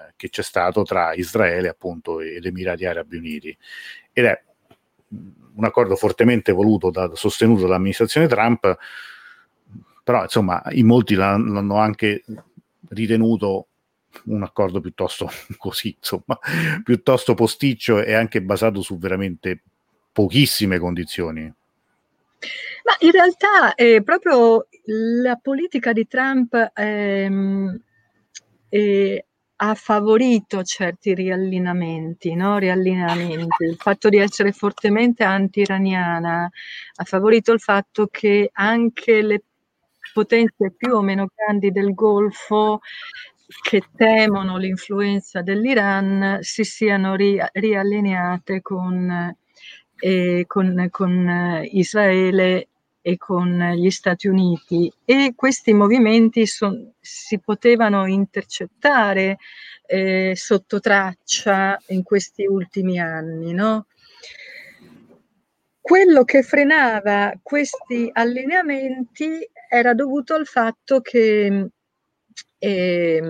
che c'è stato tra Israele appunto ed Emirati Arabi Uniti. Ed è un accordo fortemente voluto da, sostenuto dall'amministrazione Trump però insomma in molti l'hanno anche ritenuto un accordo piuttosto *laughs* così insomma piuttosto posticcio e anche basato su veramente pochissime condizioni. Ma in realtà è proprio la politica di Trump ehm, è, ha favorito certi riallineamenti, no? riallineamenti. Il fatto di essere fortemente anti-iraniana ha favorito il fatto che anche le potenze più o meno grandi del Golfo che temono l'influenza dell'Iran si siano ri- riallineate con, eh, con, con Israele e con gli Stati Uniti e questi movimenti son, si potevano intercettare eh, sotto traccia in questi ultimi anni. No? Quello che frenava questi allineamenti era dovuto al fatto che eh,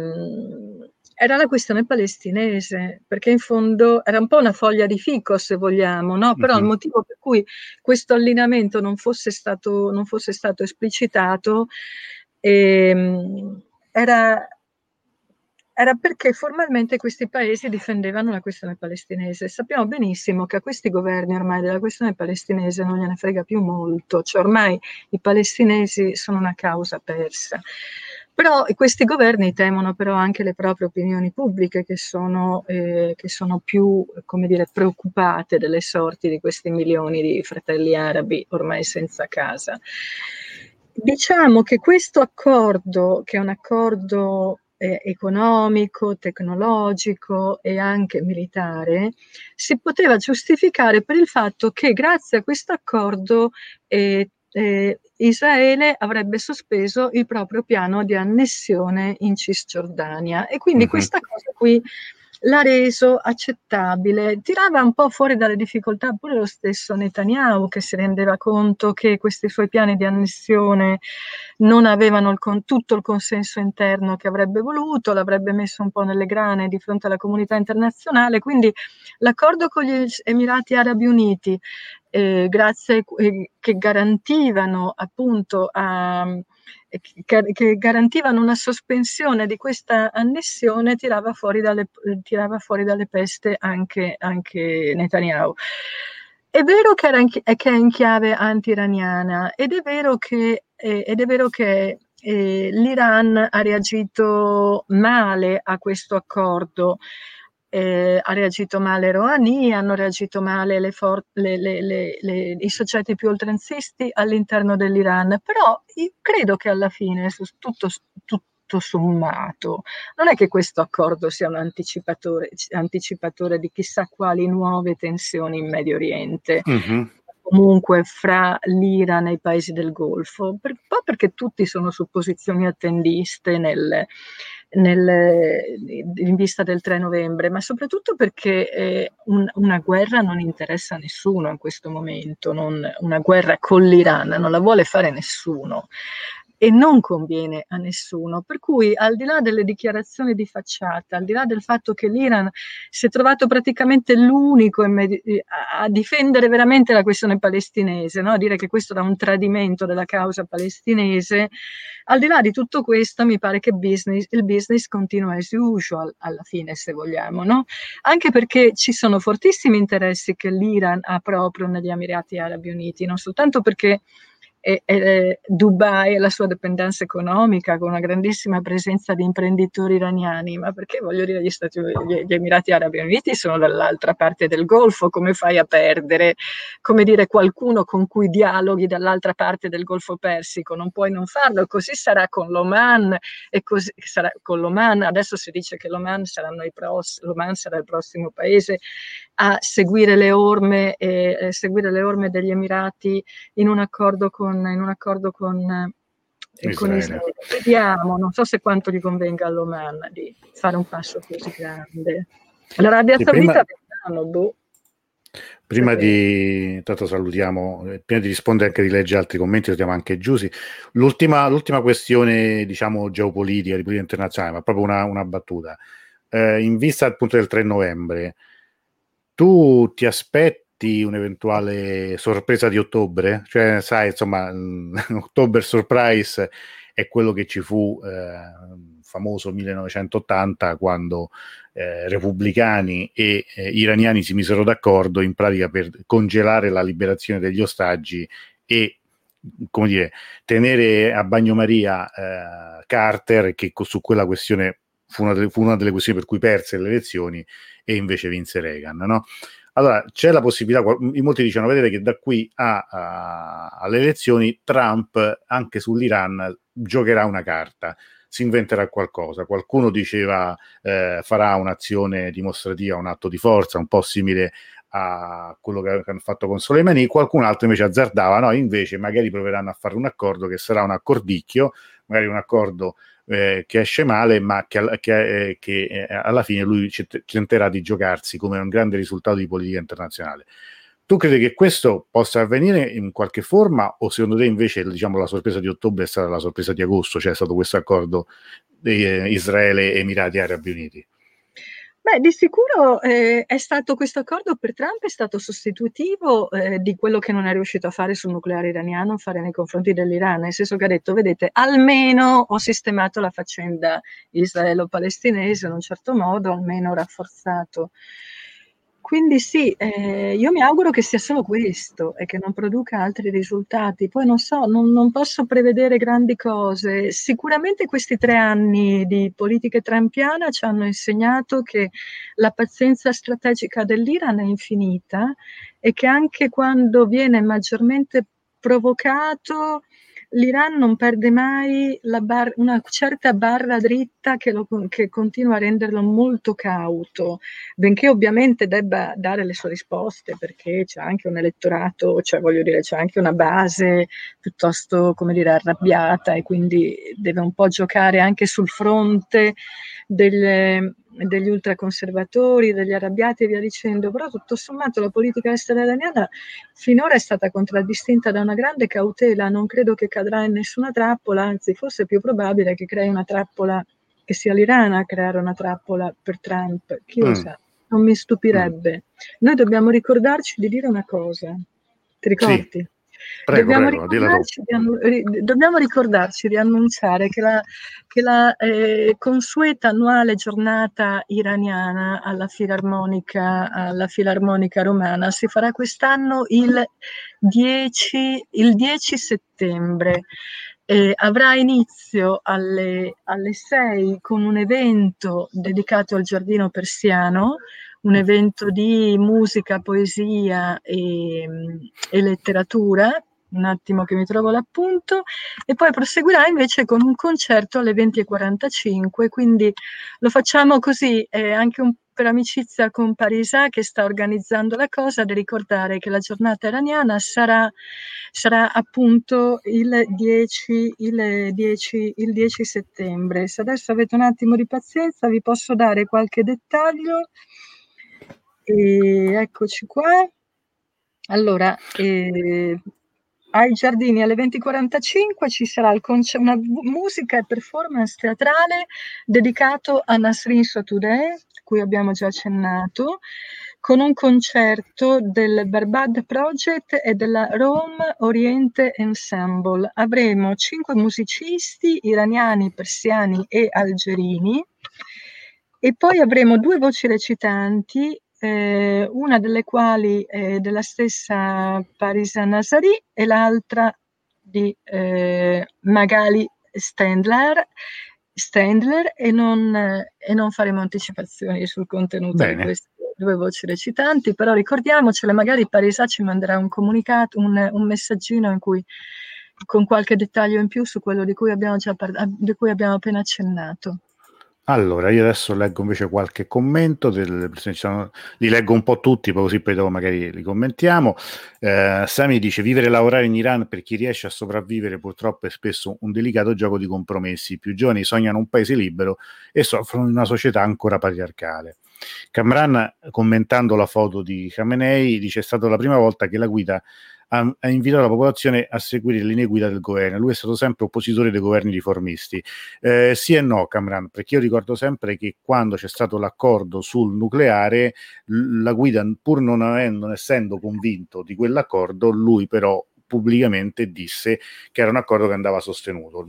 era la questione palestinese, perché in fondo era un po' una foglia di fico, se vogliamo, no? però mm-hmm. il motivo per cui questo allineamento non fosse stato, non fosse stato esplicitato ehm, era, era perché formalmente questi paesi difendevano la questione palestinese. Sappiamo benissimo che a questi governi ormai della questione palestinese non gliene frega più molto, cioè ormai i palestinesi sono una causa persa. Però questi governi temono però anche le proprie opinioni pubbliche che sono, eh, che sono più dire, preoccupate delle sorti di questi milioni di fratelli arabi ormai senza casa. Diciamo che questo accordo, che è un accordo eh, economico, tecnologico e anche militare, si poteva giustificare per il fatto che grazie a questo accordo eh, eh, Israele avrebbe sospeso il proprio piano di annessione in Cisgiordania e quindi uh-huh. questa cosa qui l'ha reso accettabile. Tirava un po' fuori dalle difficoltà pure lo stesso Netanyahu che si rendeva conto che questi suoi piani di annessione non avevano il con- tutto il consenso interno che avrebbe voluto, l'avrebbe messo un po' nelle grane di fronte alla comunità internazionale. Quindi l'accordo con gli Emirati Arabi Uniti, eh, grazie, eh, che garantivano appunto a che garantivano una sospensione di questa annessione tirava fuori dalle, tirava fuori dalle peste anche, anche Netanyahu. È vero che, in, che, è in chiave anti-iraniana ed è vero che, eh, ed è vero che eh, l'Iran ha reagito male a questo accordo eh, ha reagito male Rouhani, hanno reagito male for- le, le, le, i soggetti più oltranzisti all'interno dell'Iran, però credo che alla fine, tutto, tutto sommato, non è che questo accordo sia un anticipatore, anticipatore di chissà quali nuove tensioni in Medio Oriente. Mm-hmm comunque fra l'Iran e i paesi del Golfo, per, un po' perché tutti sono su posizioni attendiste nel, nel, in vista del 3 novembre, ma soprattutto perché eh, un, una guerra non interessa a nessuno in questo momento, non, una guerra con l'Iran non la vuole fare nessuno. E non conviene a nessuno. Per cui al di là delle dichiarazioni di facciata, al di là del fatto che l'Iran si è trovato praticamente l'unico a difendere veramente la questione palestinese, no? a dire che questo era un tradimento della causa palestinese, al di là di tutto questo mi pare che business, il business continua as usual alla fine, se vogliamo, no? anche perché ci sono fortissimi interessi che l'Iran ha proprio negli Emirati Arabi Uniti, non soltanto perché e, e Dubai e la sua dipendenza economica con una grandissima presenza di imprenditori iraniani, ma perché voglio dire gli, Stati, gli, gli Emirati Arabi Uniti sono dall'altra parte del Golfo, come fai a perdere, come dire, qualcuno con cui dialoghi dall'altra parte del Golfo Persico, non puoi non farlo, così sarà con l'Oman e così sarà con l'Oman, adesso si dice che l'Oman, saranno i pros, l'Oman sarà il prossimo paese a seguire le orme, eh, seguire le orme degli Emirati in un accordo con con, in un accordo con, eh, Israele. con Israele. Vediamo, non so se quanto gli convenga all'Oman di fare un passo così grande. L'Arabia sì, Saudita, prima, boh. Prima di, tanto salutiamo, eh, prima di rispondere anche di leggere altri commenti, salutiamo anche Giussi. L'ultima, l'ultima questione, diciamo, geopolitica, di politica internazionale, ma proprio una, una battuta. Eh, in vista appunto del 3 novembre, tu ti aspetti aspetti un'eventuale sorpresa di ottobre? Cioè, sai, insomma, *laughs* October Surprise è quello che ci fu eh, famoso 1980 quando eh, repubblicani e eh, iraniani si misero d'accordo in pratica per congelare la liberazione degli ostaggi e come dire, tenere a bagnomaria eh, Carter che su quella questione fu una, delle, fu una, delle, questioni per cui perse le elezioni e invece vinse Reagan. No? Allora, c'è la possibilità, molti dicono, vedete che da qui a, a, alle elezioni Trump anche sull'Iran giocherà una carta, si inventerà qualcosa. Qualcuno diceva eh, farà un'azione dimostrativa, un atto di forza, un po' simile a quello che hanno fatto con Soleimani, qualcun altro invece azzardava, no, invece magari proveranno a fare un accordo che sarà un accordicchio, magari un accordo eh, che esce male, ma che, che, eh, che eh, alla fine lui tenterà di giocarsi come un grande risultato di politica internazionale. Tu credi che questo possa avvenire in qualche forma o secondo te invece diciamo, la sorpresa di ottobre è stata la sorpresa di agosto, cioè è stato questo accordo di eh, Israele e Emirati Arabi Uniti? Beh, di sicuro eh, è stato questo accordo per Trump è stato sostitutivo eh, di quello che non è riuscito a fare sul nucleare iraniano, fare nei confronti dell'Iran, nel senso che ha detto, vedete, almeno ho sistemato la faccenda israelo-palestinese in un certo modo, almeno rafforzato quindi sì, eh, io mi auguro che sia solo questo e che non produca altri risultati. Poi non so, non, non posso prevedere grandi cose. Sicuramente questi tre anni di politica trampiana ci hanno insegnato che la pazienza strategica dell'Iran è infinita e che anche quando viene maggiormente provocato l'Iran non perde mai bar- una certa barra dritta che, lo, che, continua a renderlo molto cauto, benché ovviamente debba dare le sue risposte perché c'è anche un elettorato, cioè voglio dire, c'è anche una base piuttosto, come dire, arrabbiata e quindi deve un po' giocare anche sul fronte delle, degli ultraconservatori, degli arrabbiati e via dicendo, però tutto sommato la politica estera iraniana finora è stata contraddistinta da una grande cautela, non credo che cadrà in nessuna trappola, anzi forse è più probabile che crei una trappola, che sia l'Iran a creare una trappola per Trump, chi lo mm. sa, non mi stupirebbe. Mm. Noi dobbiamo ricordarci di dire una cosa, ti ricordi? Sì. Prego, dobbiamo, prego, ricordarci di, dobbiamo, ricordarci di annunciare che la, che la eh, consueta annuale giornata iraniana alla filarmonica, alla filarmonica romana si farà quest'anno il 10, il 10 settembre. Eh, avrà inizio alle, alle 6 con un evento dedicato al giardino persiano un evento di musica, poesia e, e letteratura un attimo che mi trovo l'appunto, e poi proseguirà invece con un concerto alle 20.45, quindi lo facciamo così, eh, anche un, per amicizia con Parisa che sta organizzando la cosa, di ricordare che la giornata iraniana sarà, sarà appunto il 10, il, 10, il 10 settembre. Se adesso avete un attimo di pazienza vi posso dare qualche dettaglio. E eccoci qua. Allora, eh, ai giardini alle 20.45 ci sarà conce- una musica e performance teatrale dedicato a Nasrin Sotoudeh, cui abbiamo già accennato, con un concerto del Barbad Project e della Rome Oriente Ensemble. Avremo cinque musicisti iraniani, persiani e algerini e poi avremo due voci recitanti eh, una delle quali è della stessa Parisa Nasari e l'altra di eh, Magali Stendler, Stendler e, non, e non faremo anticipazioni sul contenuto Bene. di queste due voci recitanti, però ricordiamocele, magari Parisa ci manderà un comunicato, un, un messaggino in cui con qualche dettaglio in più su quello di cui abbiamo, già par- di cui abbiamo appena accennato. Allora, io adesso leggo invece qualche commento, delle sono, li leggo un po' tutti, poi così poi dopo magari li commentiamo. Eh, Sami dice: Vivere e lavorare in Iran per chi riesce a sopravvivere purtroppo è spesso un delicato gioco di compromessi. I più giovani sognano un paese libero e soffrono di una società ancora patriarcale. Kamran, commentando la foto di Khamenei, dice: È stata la prima volta che la guida ha, ha, invitato la popolazione a seguire le linee guida del governo. Lui è stato sempre oppositore dei governi riformisti. Eh, sì e no, Camran, perché io ricordo sempre che quando c'è stato l'accordo sul nucleare, la guida, pur non, avendo, non essendo convinto di quell'accordo, lui però pubblicamente disse che era un accordo che andava sostenuto.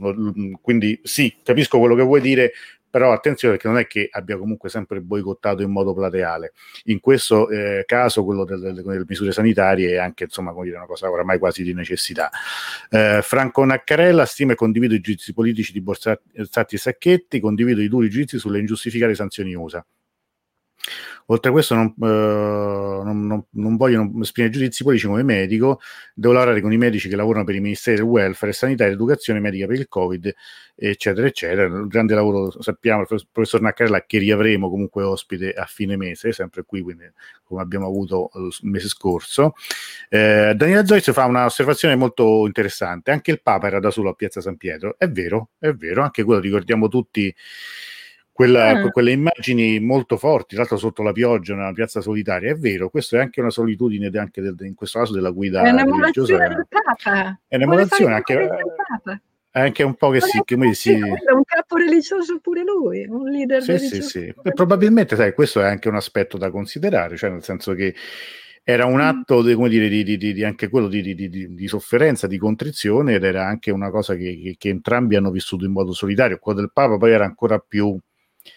Quindi sì, capisco quello che vuoi dire, però attenzione perché non è che abbia comunque sempre boicottato in modo plateale. In questo eh, caso quello delle, delle, misure sanitarie è anche insomma dire, una cosa oramai quasi di necessità. Eh, Franco Naccarella stima e condivido i giudizi politici di Borsatti e Sacchetti, condivido i duri giudizi sulle ingiustificate sanzioni USA. Oltre a questo, non, eh, non, non, non voglio esprimere giudizi politici come medico, devo lavorare con i medici che lavorano per i ministeri del welfare, sanità, educazione medica per il Covid, eccetera, eccetera. Un grande lavoro, sappiamo, il professor Naccarella, che riavremo comunque ospite a fine mese, sempre qui, quindi, come abbiamo avuto il mese scorso. Eh, Daniela Zoiz fa un'osservazione molto interessante. Anche il Papa era da solo a Piazza San Pietro. È vero, è vero, anche quello ricordiamo tutti quella, ah. quelle immagini molto forti, tra l'altro sotto la pioggia, nella piazza solitaria. È vero, questa è anche una solitudine, anche del, in questo caso della guida è religiosa. Del Papa. È un'emulazione anche, anche un po' che sì, che sì. È un capo religioso pure lui, un leader sì, religioso. Sì, sì. Probabilmente, sai, questo è anche un aspetto da considerare, cioè nel senso che era un mm. atto di, come dire, di, di, di anche quello di, sofferenza, di contrizione ed era anche una cosa che, che, che entrambi hanno vissuto in modo solitario. Quello del Papa poi era ancora più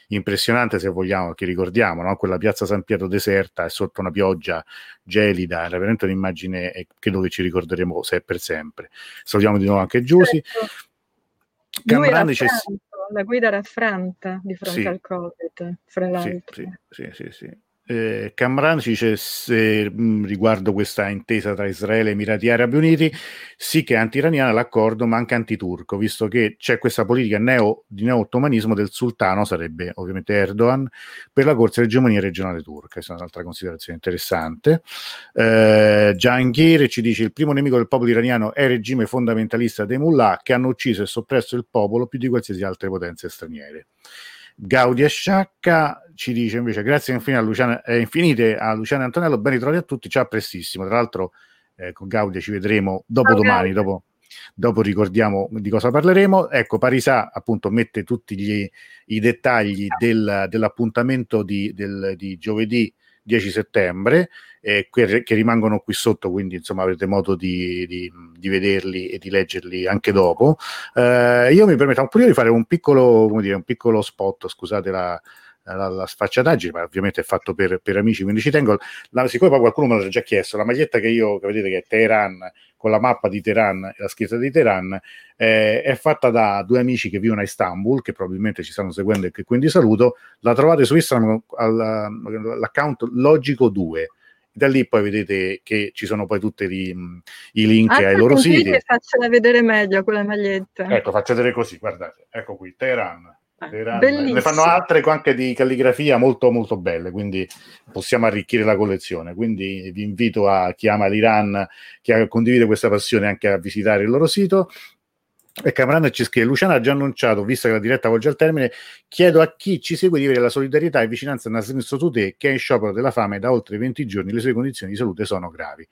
impressionante se vogliamo, che ricordiamo, no? quella piazza San Pietro deserta e sotto una pioggia gelida, era veramente un'immagine credo che ci ricorderemo se per sempre. Salutiamo di nuovo anche Giussi. Certo. C'è... La guida raffranta di fronte sì. al Covid, fra l'altro. Sì, sì, sì, sì. Eh, Camran ci dice se, mm, riguardo questa intesa tra Israele e Emirati Arabi Uniti, sì che è anti-iraniana l'accordo, ma anche anti-turco, visto che c'è questa politica neo, di neo-ottomanismo del sultano, sarebbe ovviamente Erdogan, per la corsa all'egemonia regionale turca. Questa è un'altra considerazione interessante. Eh, Jahangir ci dice il primo nemico del popolo iraniano è il regime fondamentalista dei mullah che hanno ucciso e soppresso il popolo più di qualsiasi altre potenze straniere. Gaudia Sciacca ci dice invece grazie infine a Luciana, eh, infinite a Luciano Antonello, ben ritrovati a tutti, ciao prestissimo. Tra l'altro eh, con Gaudia ci vedremo dopo ciao, domani, dopo, dopo, ricordiamo di cosa parleremo. Ecco, Parisà appunto mette tutti gli, i dettagli del, dell'appuntamento di, del, di giovedì 10 settembre, eh, che, che, rimangono qui sotto, quindi insomma avrete modo di, di, di vederli e di leggerli anche dopo. Eh, io mi permetto un po' di fare un piccolo, dire, un piccolo spot, scusate la, la, la, sfacciataggine, ma ovviamente è fatto per, per amici, quindi ci tengo. La, siccome poi qualcuno me l'ha già chiesto, la maglietta che io, che vedete che è Teheran, con la mappa di Teheran e la scritta di Teheran, eh, è fatta da due amici che vivono a Istanbul, che probabilmente ci stanno seguendo e che quindi saluto. La trovate su Instagram all'account Logico2 da lì poi vedete che ci sono poi tutti i link Anche ai loro siti. Faccela vedere meglio quella maglietta. Ecco, faccio vedere così, guardate, ecco qui, Teheran. Ne fanno altre anche di calligrafia molto molto belle, quindi possiamo arricchire la collezione. Quindi vi invito a chi ama l'Iran, chi condivide questa passione, anche a visitare il loro sito. E Cameron ci scrive: Luciano ha già annunciato, visto che la diretta volge al termine, chiedo a chi ci segue di avere la solidarietà e vicinanza a Nasrin Sotute, che è in sciopero della fame da oltre 20 giorni, le sue condizioni di salute sono gravi.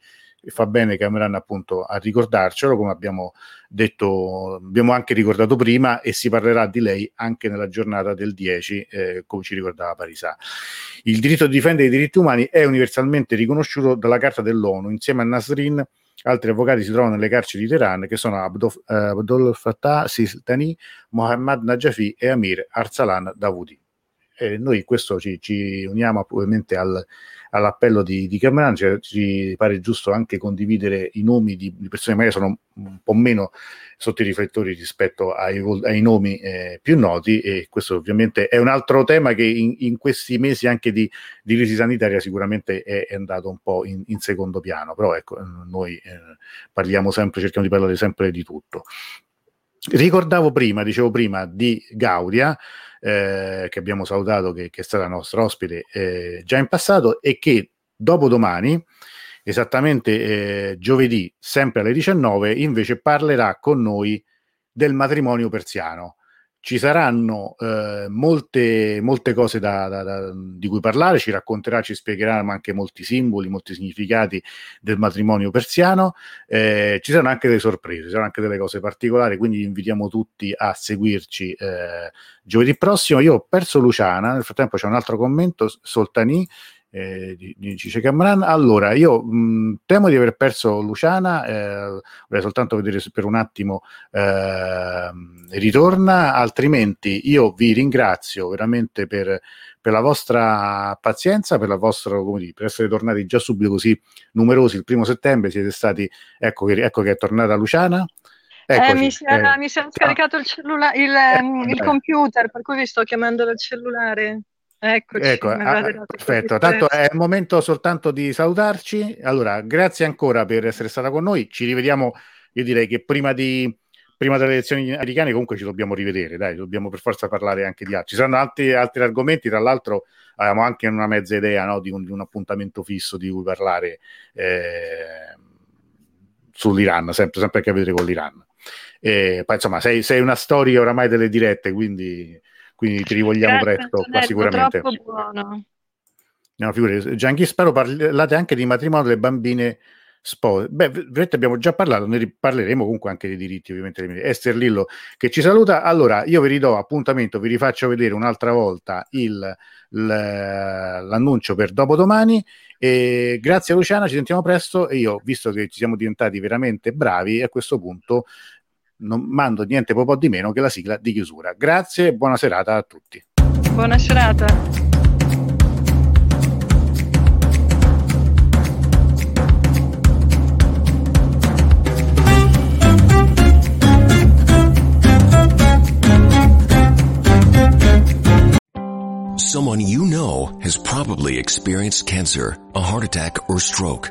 fa bene Cameron appunto a ricordarcelo, come abbiamo detto, abbiamo anche ricordato prima e si parlerà di lei anche nella giornata del 10, eh, come ci ricordava Parisa. Il diritto di difendere i diritti umani è universalmente riconosciuto dalla Carta dell'ONU, insieme a Nasrin altri avvocati si trovano nelle carceri di Teheran che sono Abdul, eh, Abdul Fattah Sistani, Mohammad Najafi e Amir Arsalan Davoudi. E noi questo ci, ci uniamo ovviamente al, all'appello di, di Cameron, cioè, ci pare giusto anche condividere i nomi di, di, persone che magari sono un po' meno sotto i riflettori rispetto ai, ai nomi eh, più noti e questo ovviamente è un altro tema che in, in questi mesi anche di, di crisi sanitaria sicuramente è, è, andato un po' in, in secondo piano, però ecco, noi eh, parliamo sempre, cerchiamo di parlare sempre di tutto. Ricordavo prima, dicevo prima, di Gaudia, eh, che abbiamo salutato, che, che, è stata nostra ospite eh, già in passato e che dopo domani, esattamente eh, giovedì, sempre alle 19, invece parlerà con noi del matrimonio persiano ci saranno eh, molte, molte cose da, da, da, di cui parlare, ci racconterà, ci spiegherà anche molti simboli, molti significati del matrimonio persiano, eh, ci saranno anche delle sorprese, ci saranno anche delle cose particolari, quindi invitiamo tutti a seguirci eh, giovedì prossimo. Io ho perso Luciana, nel frattempo c'è un altro commento, Soltani, eh, dice Camran. Allora, io mh, temo di aver perso Luciana, eh, vorrei soltanto vedere se per un attimo eh, ritorna, altrimenti io vi ringrazio veramente per, per la vostra pazienza, per la vostra, dire, per essere tornati già subito così numerosi il primo settembre, siete stati, ecco, ecco che è tornata Luciana. Eh, mi, si è, eh, mi si è scaricato il, cellula- il, eh, il computer, per cui vi sto chiamando dal cellulare. Eccoci, ecco, ah, perfetto. Tanto è il momento soltanto di salutarci. Allora, grazie ancora per essere stata con noi. Ci rivediamo. Io direi che prima, di, prima delle elezioni americane, comunque ci dobbiamo rivedere. Dai, dobbiamo per forza parlare anche di altri. Ci saranno altri, altri argomenti. Tra l'altro, avevamo anche una mezza idea no, di, un, di, un, appuntamento fisso di cui parlare eh, sull'Iran, sempre, sempre a che vedere con l'Iran. Eh, poi, insomma, sei, sei una storia oramai delle dirette, quindi quindi ti rivogliamo Grazie, presto qua sicuramente. Troppo buono. No, figurati, Gianchi, spero parlate anche di matrimonio delle bambine spose. Beh, vedete, abbiamo già parlato, ne parleremo comunque anche dei diritti, ovviamente. Esther Lillo che ci saluta. Allora, io vi ridò appuntamento, vi rifaccio vedere un'altra volta il, l'annuncio per dopodomani. E grazie Luciana, ci sentiamo presto e io, visto che ci siamo diventati veramente bravi, a questo punto non mando niente po' di meno che la sigla di chiusura. Grazie e buona serata a tutti. Buona serata. Someone you know has probably experienced cancer, a heart attack, or stroke.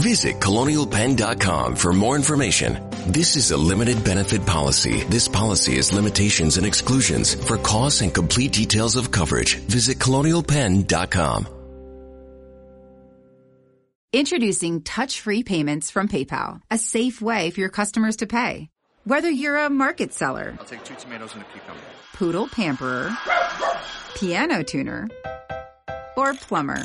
Visit colonialpenn.com for more information. This is a limited benefit policy. This policy has limitations and exclusions. For costs and complete details of coverage, visit colonialpenn.com. Introducing touch-free payments from PayPal, a safe way for your customers to pay. Whether you're a market seller, I'll take two tomatoes and a cucumber. Poodle pamperer, piano tuner, or plumber.